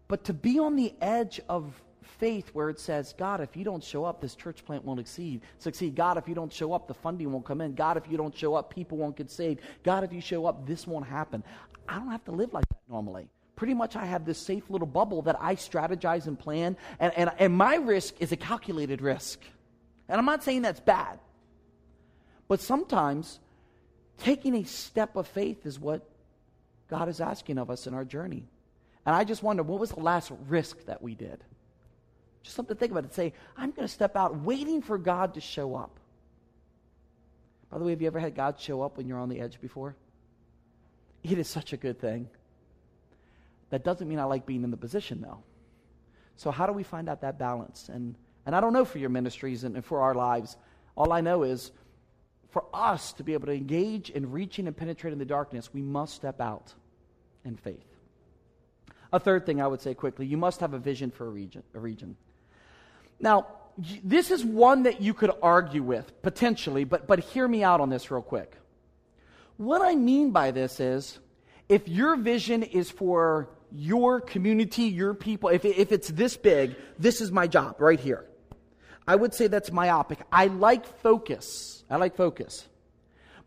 But to be on the edge of faith where it says, God, if you don't show up, this church plant won't succeed. Succeed. God, if you don't show up, the funding won't come in. God, if you don't show up, people won't get saved. God, if you show up, this won't happen. I don't have to live like that normally pretty much I have this safe little bubble that I strategize and plan, and, and, and my risk is a calculated risk. And I'm not saying that's bad. But sometimes taking a step of faith is what God is asking of us in our journey. And I just wonder, what was the last risk that we did? Just something to think about and say, I'm going to step out waiting for God to show up. By the way, have you ever had God show up when you're on the edge before? It is such a good thing. That doesn't mean I like being in the position, though. So, how do we find out that balance? And, and I don't know for your ministries and, and for our lives. All I know is for us to be able to engage in reaching and penetrating the darkness, we must step out. in faith. A third thing I would say quickly you must have a vision for a region. A region. Now, this is one that you could argue with, potentially, but, but hear me out on this real quick. What I mean by this is if your vision is for your community, your people, if, if it's this big, this is my job right here. I would say that's myopic. I like focus. I like focus.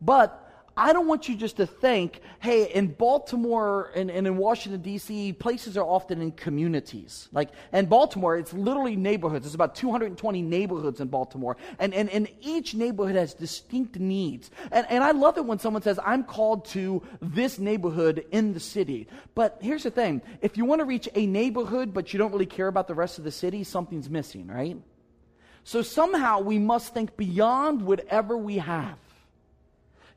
But I don't want you just to think, hey, in Baltimore and, and in Washington, D.C., places are often in communities. Like in Baltimore, it's literally neighborhoods. There's about 220 neighborhoods in Baltimore. And, and, and each neighborhood has distinct needs. And, and I love it when someone says, I'm called to this neighborhood in the city. But here's the thing if you want to reach a neighborhood, but you don't really care about the rest of the city, something's missing, right? So somehow we must think beyond whatever we have.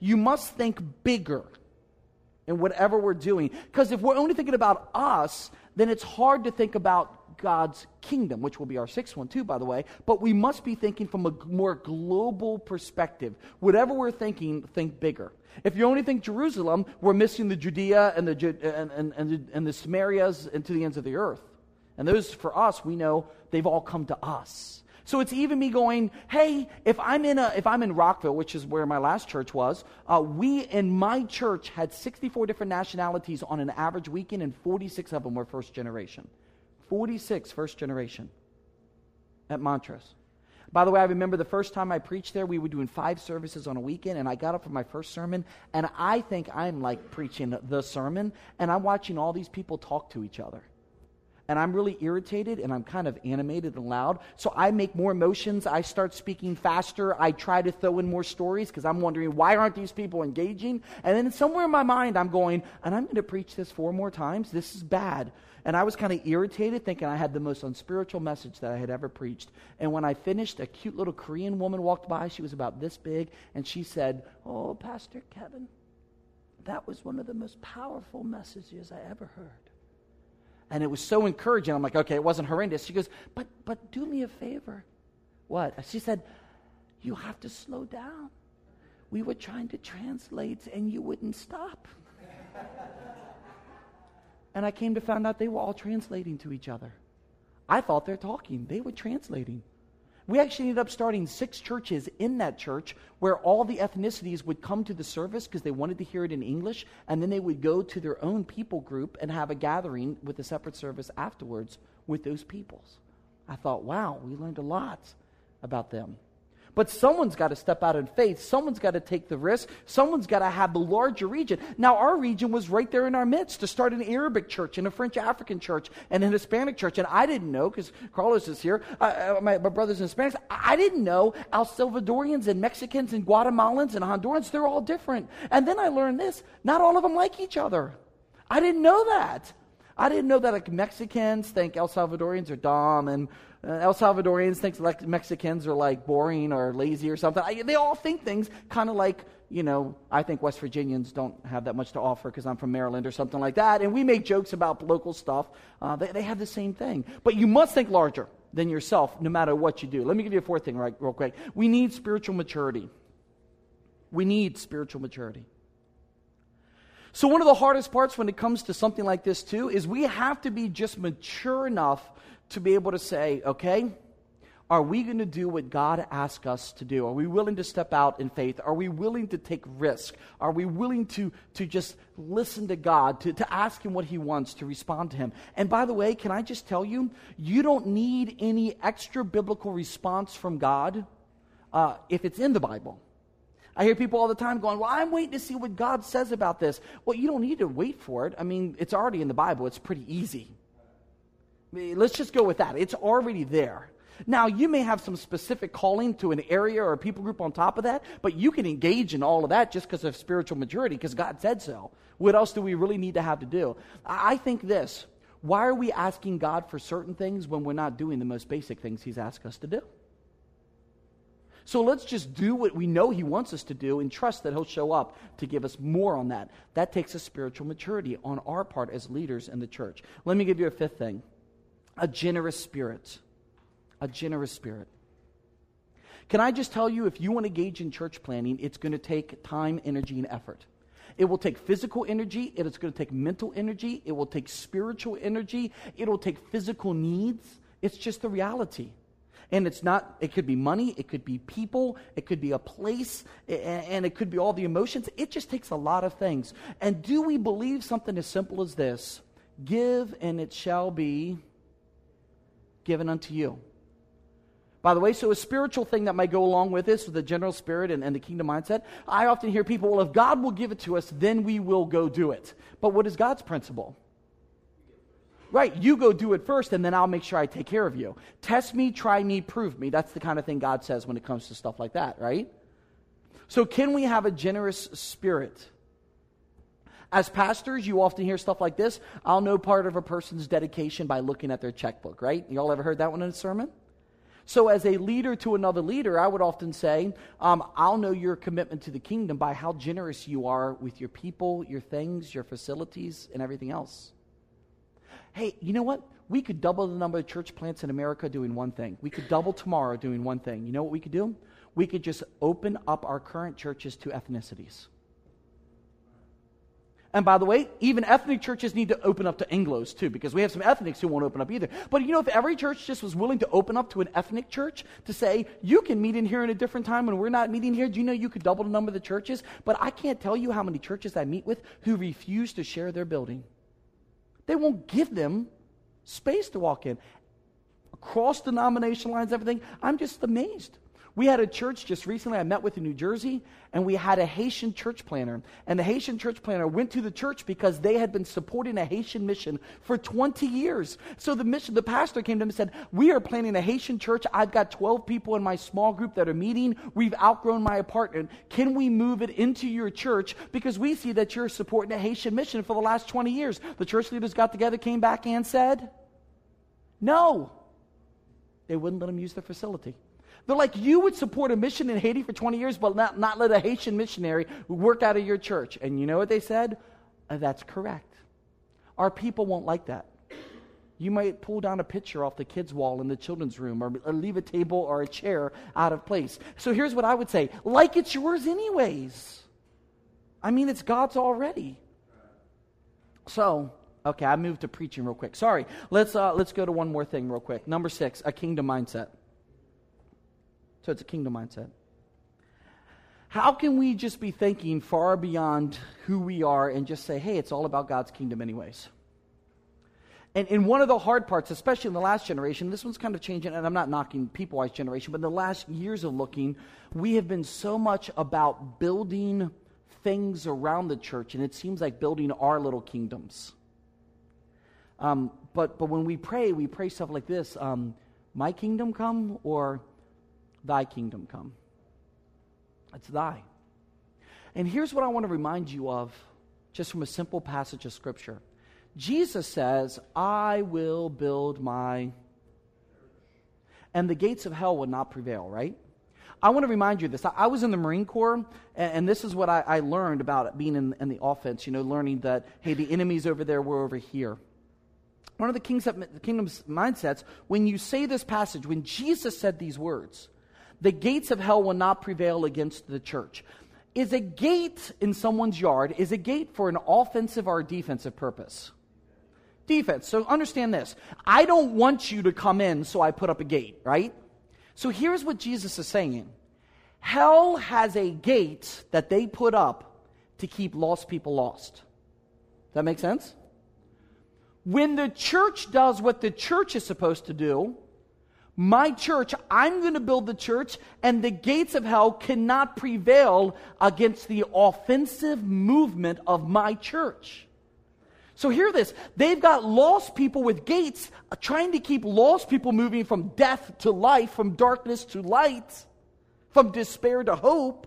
You must think bigger in whatever we're doing. Because if we're only thinking about us, then it's hard to think about God's kingdom, which will be our sixth one, too, by the way. But we must be thinking from a more global perspective. Whatever we're thinking, think bigger. If you only think Jerusalem, we're missing the Judea and the, and, and, and, the, and the Samarias and to the ends of the earth. And those, for us, we know they've all come to us. So it's even me going, hey, if I'm in a, if I'm in Rockville, which is where my last church was, uh, we in my church had 64 different nationalities on an average weekend, and 46 of them were first generation. 46 first generation at Montrose. By the way, I remember the first time I preached there, we were doing five services on a weekend, and I got up for my first sermon, and I think I'm like preaching the sermon, and I'm watching all these people talk to each other and I'm really irritated and I'm kind of animated and loud. So I make more emotions. I start speaking faster. I try to throw in more stories because I'm wondering why aren't these people engaging? And then somewhere in my mind, I'm going, and I'm going to preach this four more times. This is bad. And I was kind of irritated, thinking I had the most unspiritual message that I had ever preached. And when I finished, a cute little Korean woman walked by. She was about this big, and she said, Oh, Pastor Kevin, that was one of the most powerful messages I ever heard. And it was so encouraging. I'm like, okay, it wasn't horrendous. She goes, but, but do me a favor. What? She said, you have to slow down. We were trying to translate and you wouldn't stop. and I came to find out they were all translating to each other. I thought they're talking. They were translating. We actually ended up starting six churches in that church where all the ethnicities would come to the service because they wanted to hear it in English, and then they would go to their own people group and have a gathering with a separate service afterwards with those peoples. I thought, wow, we learned a lot about them. But someone's got to step out in faith. Someone's got to take the risk. Someone's got to have the larger region. Now, our region was right there in our midst to start an Arabic church and a French African church and an Hispanic church. And I didn't know, because Carlos is here, uh, uh, my, my, brothers and Hispanics, I didn't know El Salvadorians and Mexicans and Guatemalans and Hondurans, they're all different. And then I learned this not all of them like each other. I didn't know that. I didn't know that like Mexicans think El Salvadorians are dumb and El Salvadorians think like Mexicans are like boring or lazy or something. I, they all think things kind of like, you know, I think West Virginians don't have that much to offer because I'm from Maryland or something like that. And we make jokes about local stuff. Uh, they, they have the same thing. But you must think larger than yourself no matter what you do. Let me give you a fourth thing right, real quick. We need spiritual maturity. We need spiritual maturity. So, one of the hardest parts when it comes to something like this, too, is we have to be just mature enough to be able to say, okay, are we going to do what God asks us to do? Are we willing to step out in faith? Are we willing to take risk? Are we willing to, to just listen to God, to, to ask Him what He wants, to respond to Him? And by the way, can I just tell you, you don't need any extra biblical response from God uh, if it's in the Bible. I hear people all the time going, Well, I'm waiting to see what God says about this. Well, you don't need to wait for it. I mean, it's already in the Bible, it's pretty easy. Let's just go with that. It's already there. Now, you may have some specific calling to an area or a people group on top of that, but you can engage in all of that just because of spiritual maturity, because God said so. What else do we really need to have to do? I think this why are we asking God for certain things when we're not doing the most basic things He's asked us to do? So let's just do what we know He wants us to do and trust that He'll show up to give us more on that. That takes a spiritual maturity on our part as leaders in the church. Let me give you a fifth thing a generous spirit. A generous spirit. Can I just tell you, if you want to engage in church planting, it's going to take time, energy, and effort. It will take physical energy, it is going to take mental energy, it will take spiritual energy, it will take physical needs. It's just the reality. And it's not, it could be money, it could be people, it could be a place, and it could be all the emotions. It just takes a lot of things. And do we believe something as simple as this? Give and it shall be given unto you. By the way, so a spiritual thing that might go along with this, with the general spirit and, and the kingdom mindset, I often hear people, well, if God will give it to us, then we will go do it. But what is God's principle? Right, you go do it first, and then I'll make sure I take care of you. Test me, try me, prove me. That's the kind of thing God says when it comes to stuff like that, right? So, can we have a generous spirit? As pastors, you often hear stuff like this I'll know part of a person's dedication by looking at their checkbook, right? Y'all ever heard that one in a sermon? So, as a leader to another leader, I would often say, um, I'll know your commitment to the kingdom by how generous you are with your people, your things, your facilities, and everything else. Hey, you know what? We could double the number of church plants in America doing one thing. We could double tomorrow doing one thing. You know what we could do? We could just open up our current churches to ethnicities. And by the way, even ethnic churches need to open up to Anglos too, because we have some ethnics who won't open up either. But you know, if every church just was willing to open up to an ethnic church to say, you can meet in here in a different time when we're not meeting here, do you know you could double the number of the churches? But I can't tell you how many churches I meet with who refuse to share their building. They won't give them space to walk in. Across denomination lines, everything. I'm just amazed. We had a church just recently I met with in New Jersey, and we had a Haitian church planter. And the Haitian church planter went to the church because they had been supporting a Haitian mission for 20 years. So the mission, the pastor came to him and said, We are planning a Haitian church. I've got 12 people in my small group that are meeting. We've outgrown my apartment. Can we move it into your church? Because we see that you're supporting a Haitian mission for the last 20 years. The church leaders got together, came back, and said, No. They wouldn't let him use the facility. They're like, you would support a mission in Haiti for 20 years, but not, not let a Haitian missionary work out of your church. And you know what they said? Uh, that's correct. Our people won't like that. You might pull down a picture off the kids' wall in the children's room or, or leave a table or a chair out of place. So here's what I would say like it's yours, anyways. I mean, it's God's already. So, okay, I moved to preaching real quick. Sorry. Let's, uh, let's go to one more thing real quick. Number six, a kingdom mindset. So it's a kingdom mindset. How can we just be thinking far beyond who we are and just say, hey, it's all about God's kingdom, anyways? And, in one of the hard parts, especially in the last generation, this one's kind of changing, and I'm not knocking people wise generation, but in the last years of looking, we have been so much about building things around the church, and it seems like building our little kingdoms. Um, but, but when we pray, we pray stuff like this um, My kingdom come, or Thy kingdom come. It's thy. And here's what I want to remind you of, just from a simple passage of Scripture. Jesus says, I will build my. And the gates of hell will not prevail, right? I want to remind you this. I, was in the Marine Corps, and, this is what I, learned about being in, the offense, you know, learning that, hey, the enemies over there were over here. One of the, king's, the kingdom's mindsets, when you say this passage, when Jesus said these words, the gates of hell will not prevail against the church. Is a gate in someone's yard, is a gate for an offensive or defensive purpose? Defense. So understand this. I don't want you to come in, so I put up a gate, right? So here's what Jesus is saying Hell has a gate that they put up to keep lost people lost. That make sense? When the church does what the church is supposed to do, my church, I'm going to build the church, and the gates of hell cannot prevail against the offensive movement of my church. So hear this. They've got lost people with gates uh, trying to keep lost people moving from death to life, from darkness to light, from despair to hope.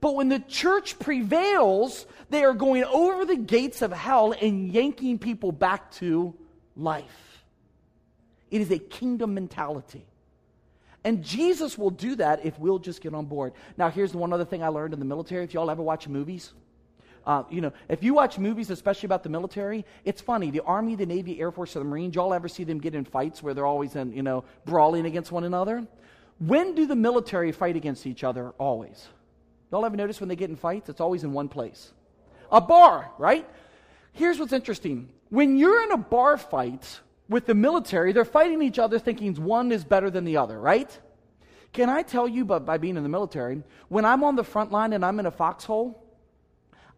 But when the church prevails, they are going over the gates of hell and yanking people back to life. It is a kingdom mentality. And Jesus will do that if we'll just get on board. Now, here's one other thing I learned in the military. If y'all ever watch movies, uh, you know, if you watch movies, especially about the military, it's funny. The Army, the Navy, Air Force, or the Marines, y'all ever see them get in fights where they're always in, you know, brawling against one another? When do the military fight against each other? Always. Y'all ever notice when they get in fights? It's always in one place A bar, right? Here's what's interesting. When you're in a bar fight with the military, they're fighting each other thinking one is better than the other, right? Can I tell you, but by being in the military, when I'm on the front line and I'm in a foxhole,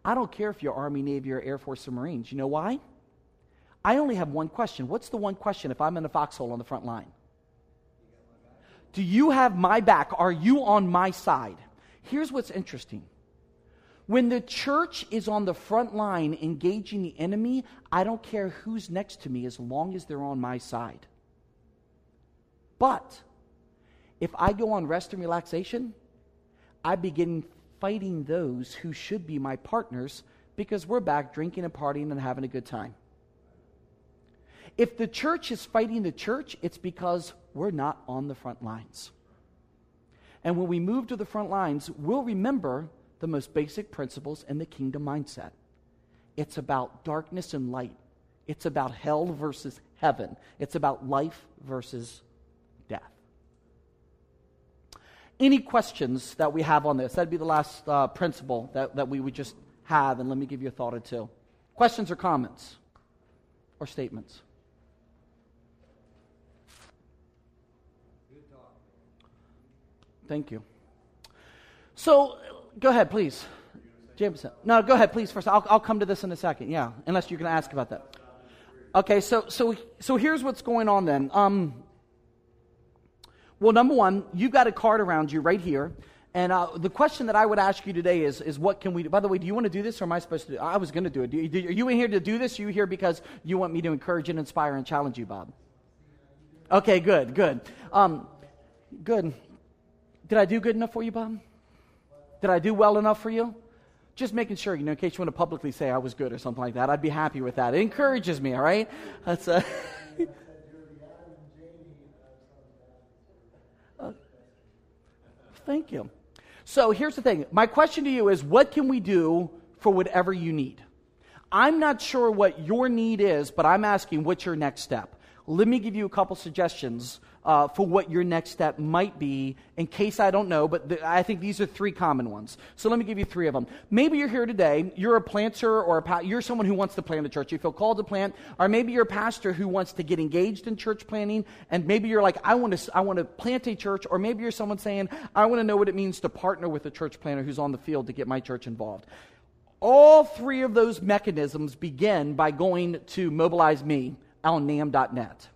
I don't care if you're Army, Navy, or Air Force or Marines. You know why? I only have one question. What's the one question if I'm in a foxhole on the front line? Do you have my back? Are you on my side? Here's what's interesting. When the church is on the front line engaging the enemy, I don't care who's next to me as long as they're on my side. But if I go on rest and relaxation, I begin fighting those who should be my partners because we're back drinking and partying and having a good time. If the church is fighting the church, it's because we're not on the front lines. And when we move to the front lines, we'll remember the most basic principles in the kingdom mindset. It's about darkness and light. It's about hell versus heaven. It's about life versus death. Any questions that we have on this? That'd be the last uh, principle that, that we would just have, and let me give you a thought or two. Questions or comments or statements? Thank you. So, go ahead, please. Jameson. No, go ahead, please. First, I'll, I'll come to this in a second. Yeah, unless you're going to ask about that. Okay, so so so here's what's going on then. Um, well, number one, you've got a card around you right here. And uh, the question that I would ask you today is, is what can we do? By the way, do you want to do this or am I supposed to do I was going to do it. Do you, are you in here to do this? Are you here because you want me to encourage and inspire and challenge you, Bob? Okay, good, good. Um, good. Did I do good enough for you, Bob? Did I do well enough for you? Just making sure, you know, in case you want to publicly say I was good or something like that, I'd be happy with that. It encourages me, all right? That's a. uh, thank you. So here's the thing. My question to you is what can we do for whatever you need? I'm not sure what your need is, but I'm asking what's your next step? Let me give you a couple suggestions uh, for what your next step might be in case I don't know, but the, I think these are three common ones. So let me give you three of them. Maybe you're here today, you're a planter or a pa- you're someone who wants to plant a church. You feel called to plant, or maybe you're a pastor who wants to get engaged in church planting, and maybe you're like, I want to, I want to plant a church, or maybe you're someone saying, I want to know what it means to partner with a church planter who's on the field to get my church involved. All three of those mechanisms begin by going to mobilize me on nam.net.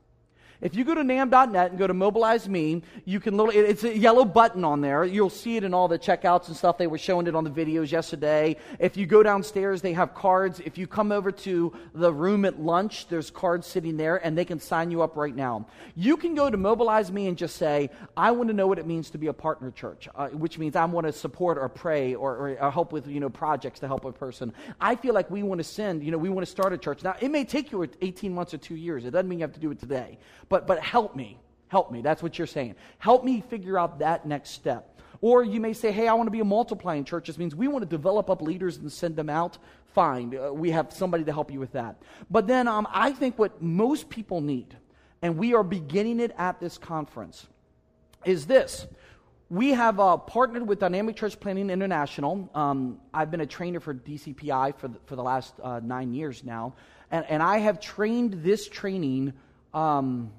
If you go to nam.net and go to mobilize me, you can little, it's a yellow button on there. You'll see it in all the checkouts and stuff. They were showing it on the videos yesterday. If you go downstairs, they have cards. If you come over to the room at lunch, there's cards sitting there and they can sign you up right now. You can go to mobilize me and just say, I want to know what it means to be a partner church, uh, which means I want to support or pray or, or, or help with, you know, projects to help a person. I feel like we want to send, you know, we want to start a church. Now, it may take you 18 months or two years. It doesn't mean you have to do it today. But but, help me. Help me. That's what you're saying. Help me figure out that next step. Or you may say, hey, I want to be a multiplying church. This means we want to develop up leaders and send them out. Fine. Uh, we have somebody to help you with that. But then um, I think what most people need, and we are beginning it at this conference, is this. We have uh, partnered with Dynamic Church Planting International. Um, I've been a trainer for DCPI for the, for the last uh, nine years now. And, and I have trained this training um,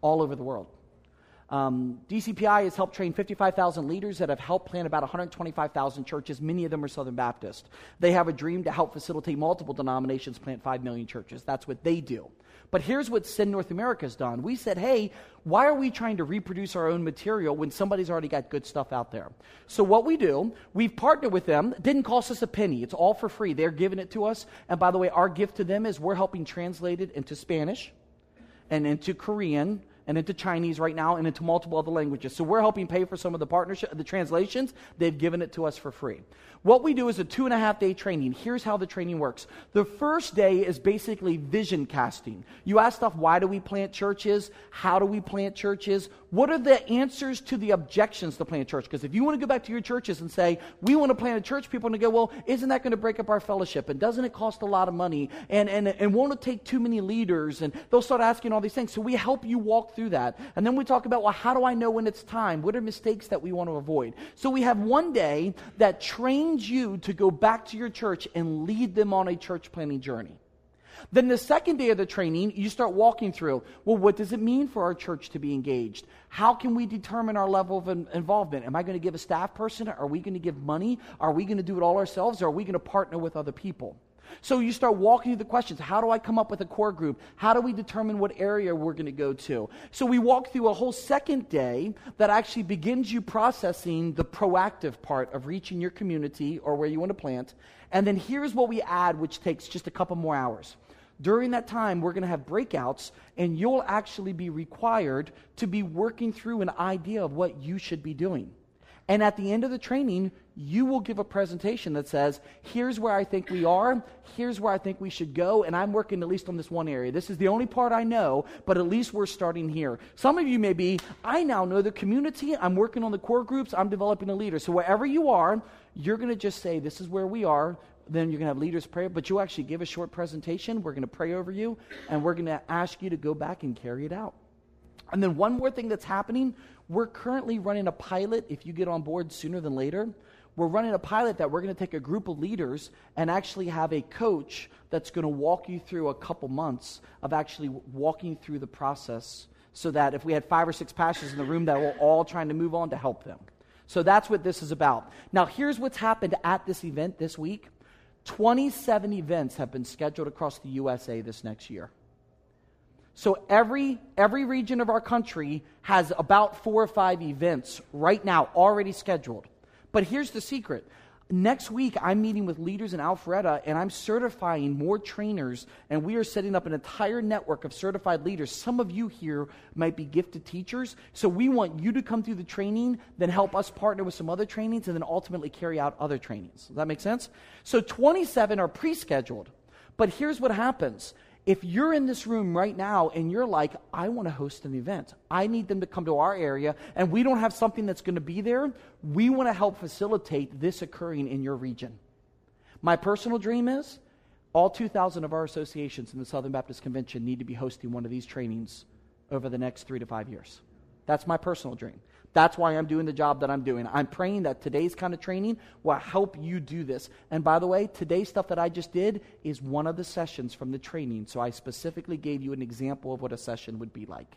all over the world. Um, DCPI has helped train 55,000 leaders that have helped plant about 125,000 churches. Many of them are Southern Baptist. They have a dream to help facilitate multiple denominations plant 5 million churches. That's what they do. But here's what Send North America has done. We said, hey, why are we trying to reproduce our own material when somebody's already got good stuff out there? So what we do, we've partnered with them. It didn't cost us a penny. It's all for free. They're giving it to us. And by the way, our gift to them is we're helping translate it into Spanish and into Korean and into Chinese right now and into multiple other languages. So we're helping pay for some of the partnership, the translations. They've given it to us for free. What we do is a two and a half day training. Here's how the training works. The first day is basically vision casting. You ask stuff, why do we plant churches? How do we plant churches? What are the answers to the objections to plant church? Because if you want to go back to your churches and say, we want to plant a church, people are going to go, well, isn't that going to break up our fellowship? And doesn't it cost a lot of money? And, and, and won't it take too many leaders? And they'll start asking all these things. So we help you walk through that. And then we talk about, well, how do I know when it's time? What are mistakes that we want to avoid? So we have one day that trains you to go back to your church and lead them on a church planting journey. Then the second day of the training, you start walking through, well, what does it mean for our church to be engaged? How can we determine our level of involvement? Am I going to give a staff person? Are we going to give money? Are we going to do it all ourselves? Or are we going to partner with other people? So you start walking through the questions. How do I come up with a core group? How do we determine what area we're going to go to? So we walk through a whole second day that actually begins you processing the proactive part of reaching your community or where you want to plant. And then here's what we add, which takes just a couple more hours. During that time, we're going to have breakouts, and you'll actually be required to be working through an idea of what you should be doing. And at the end of the training, you will give a presentation that says, here's where I think we are, here's where I think we should go, and I'm working at least on this one area. This is the only part I know, but at least we're starting here. Some of you may be, I now know the community, I'm working on the core groups, I'm developing a leader. So wherever you are, you're going to just say, this is where we are, then you're going to have leaders pray, but you'll actually give a short presentation. We're going to pray over you, and we're going to ask you to go back and carry it out. And then one more thing that's happening we're currently running a pilot, if you get on board sooner than later. We're running a pilot that we're going to take a group of leaders and actually have a coach that's going to walk you through a couple months of actually walking through the process so that if we had five or six pastors in the room that were all trying to move on to help them. So that's what this is about. Now, here's what's happened at this event this week 27 events have been scheduled across the USA this next year. So every, every region of our country has about four or five events right now already scheduled. But here's the secret. Next week i'm meeting with leaders in alpharetta and i'm certifying more trainers and we are setting up an entire network of certified leaders. Some of you here might be gifted teachers so we want you to come through the training then help us partner with some other trainings and then ultimately carry out other trainings. Does that make sense? So 27 are pre-scheduled but here's what happens if you're in this room right now and you're like, I want to host an event, I need them to come to our area, and we don't have something that's going to be there, we want to help facilitate this occurring in your region. My personal dream is all 2,000 of our associations in the Southern Baptist Convention need to be hosting one of these trainings over the next three to five years. That's my personal dream. That's why I'm doing the job that I'm doing. I'm praying that today's kind of training will help you do this. And by the way, today's stuff that I just did is one of the sessions from the training. So I specifically gave you an example of what a session would be like.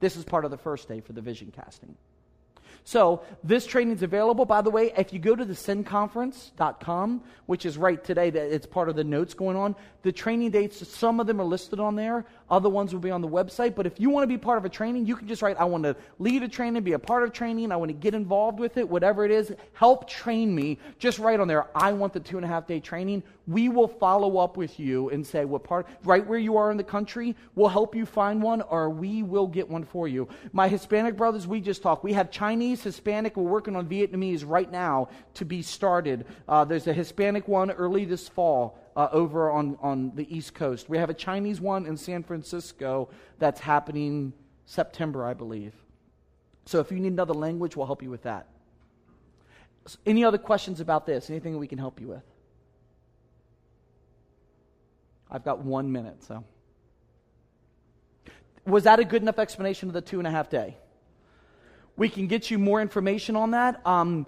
This is part of the first day for the vision casting. So this training is available. By the way, if you go to the sendconference.com, which is right today, that it's part of the notes going on, the training dates, some of them are listed on there. Other ones will be on the website. But if you want to be part of a training, you can just write, I want to lead a training, be a part of training, I want to get involved with it, whatever it is, help train me. Just write on there, I want the two and a half day training. We will follow up with you and say what part, right where you are in the country, we'll help you find one or we will get one for you. My Hispanic brothers, we just talked. We have Chinese, Hispanic, we're working on Vietnamese right now to be started. Uh, there's a Hispanic one early this fall uh, over on, on the East Coast. We have a Chinese one in San Francisco that's happening September, I believe. So if you need another language, we'll help you with that. Any other questions about this? Anything we can help you with? I've got one minute, so. Was that a good enough explanation of the two and a half day? We can get you more information on that. Um,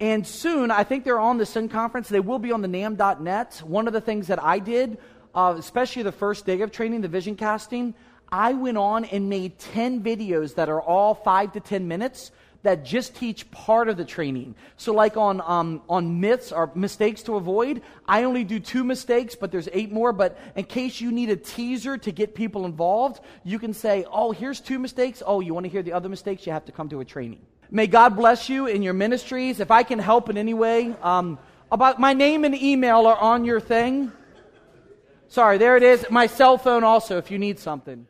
and soon, I think they're on the Send Conference. They will be on the NAM.net. One of the things that I did, uh, especially the first day of training, the vision casting, I went on and made 10 videos that are all five to 10 minutes that just teach part of the training. So, like on, um, on myths or mistakes to avoid, I only do two mistakes, but there's eight more. But in case you need a teaser to get people involved, you can say, oh, here's two mistakes. Oh, you want to hear the other mistakes? You have to come to a training. May God bless you in your ministries. If I can help in any way, um, about my name and email are on your thing. Sorry, there it is. My cell phone also, if you need something.